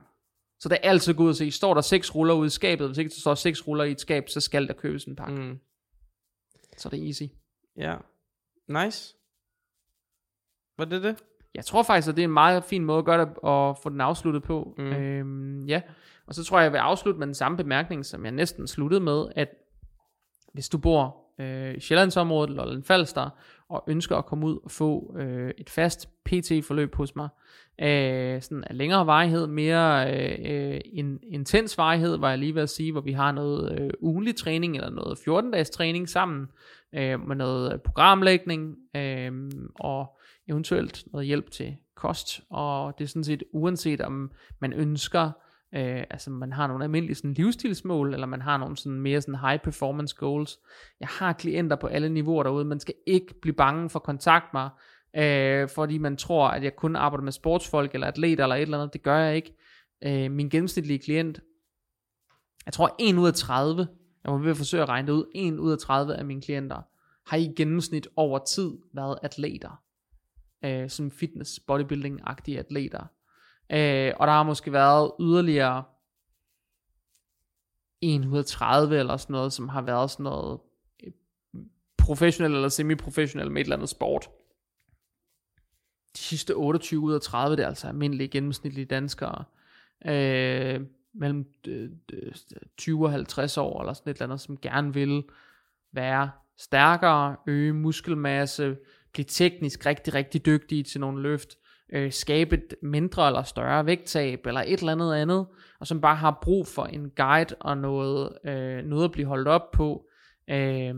Så det er altid godt at se, står der seks ruller ude i skabet, hvis ikke der står seks ruller i et skab, så skal der købes en pakke. Mm. Så det er easy. Ja. Nice. Var det det? Jeg tror faktisk, at det er en meget fin måde at gøre det, og få den afsluttet på. Mm. Øhm, ja, og så tror jeg, jeg vil afslutte med den samme bemærkning, som jeg næsten sluttede med, at hvis du bor øh, i Sjællandsområdet eller Lolland Falster, og ønsker at komme ud og få øh, et fast PT-forløb hos mig, øh, sådan af længere varighed, mere øh, en, intens varighed, var jeg lige ved at sige, hvor vi har noget øh, ugenlig træning, eller noget 14-dages træning sammen, øh, med noget programlægning, øh, og eventuelt noget hjælp til kost, og det er sådan set uanset om man ønsker, øh, altså man har nogle almindelige sådan livsstilsmål, eller man har nogle sådan mere sådan high performance goals. Jeg har klienter på alle niveauer derude, man skal ikke blive bange for at kontakte mig, øh, fordi man tror, at jeg kun arbejder med sportsfolk, eller atleter, eller et eller andet, det gør jeg ikke. Øh, min gennemsnitlige klient, jeg tror 1 ud af 30, jeg må ved at forsøge at regne det ud, 1 ud af 30 af mine klienter, har i gennemsnit over tid været atleter øh, som fitness, bodybuilding-agtige atleter. Øh, og der har måske været yderligere 1 ud af 30 eller sådan noget, som har været sådan noget øh, professionel eller semi-professionel med et eller andet sport. De sidste 28 ud af 30, det er altså almindelige gennemsnitlige danskere. Øh, mellem øh, øh, 20 og 50 år, eller sådan et eller andet, som gerne vil være stærkere, øge muskelmasse, blive teknisk rigtig, rigtig dygtige til nogle løft, øh, skabe et mindre eller større vægttab, eller et eller andet andet, og som bare har brug for en guide og noget, øh, noget at blive holdt op på, øh,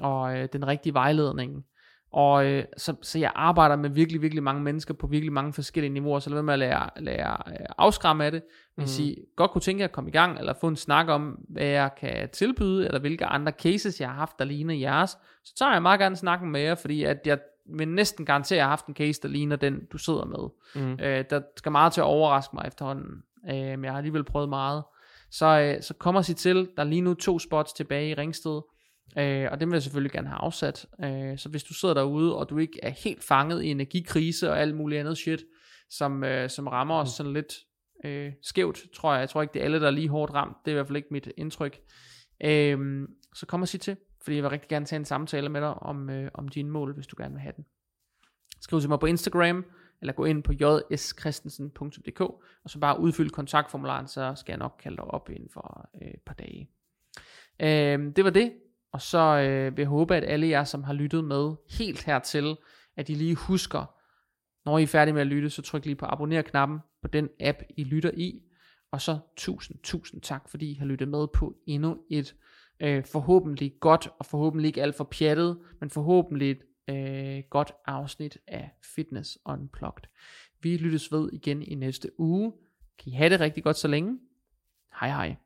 og øh, den rigtige vejledning. Og øh, så, så jeg arbejder med virkelig, virkelig mange mennesker på virkelig mange forskellige niveauer, så lad være med at lade, lade jer, øh, afskræmme af det. Hvis Mhm. I godt kunne tænke jer at komme i gang, eller få en snak om, hvad jeg kan tilbyde, eller hvilke andre cases, jeg har haft, der ligner jeres, så tager jeg meget gerne snakken med jer, fordi at jeg vil næsten garantere, at jeg har haft en case, der ligner den, du sidder med. Mm. Øh, der skal meget til at overraske mig efterhånden, øh, men jeg har alligevel prøvet meget. Så, øh, så kommer sig til, der er lige nu to spots tilbage i Ringsted, øh, og dem vil jeg selvfølgelig gerne have afsat. Øh, så hvis du sidder derude, og du ikke er helt fanget i energikrise og alt muligt andet shit, som, øh, som rammer os sådan lidt øh, skævt, tror jeg. Jeg tror ikke, det er alle, der er lige hårdt ramt. Det er i hvert fald ikke mit indtryk. Øh, så kom og sig til, fordi jeg vil rigtig gerne tage en samtale med dig om, øh, om dine mål, hvis du gerne vil have den. Skriv til mig på Instagram, eller gå ind på jskristensen.dk, og så bare udfyld kontaktformularen, så skal jeg nok kalde dig op inden for øh, et par dage. Øh, det var det, og så øh, vil jeg håbe, at alle jer, som har lyttet med helt hertil, at I lige husker, når I er færdige med at lytte, så tryk lige på abonner-knappen på den app, I lytter i. Og så tusind, tusind tak, fordi I har lyttet med på endnu et øh, forhåbentlig godt, og forhåbentlig ikke alt for pjattet, men forhåbentlig et øh, godt afsnit af Fitness Unplugged. Vi lyttes ved igen i næste uge. Kan I have det rigtig godt så længe. Hej hej.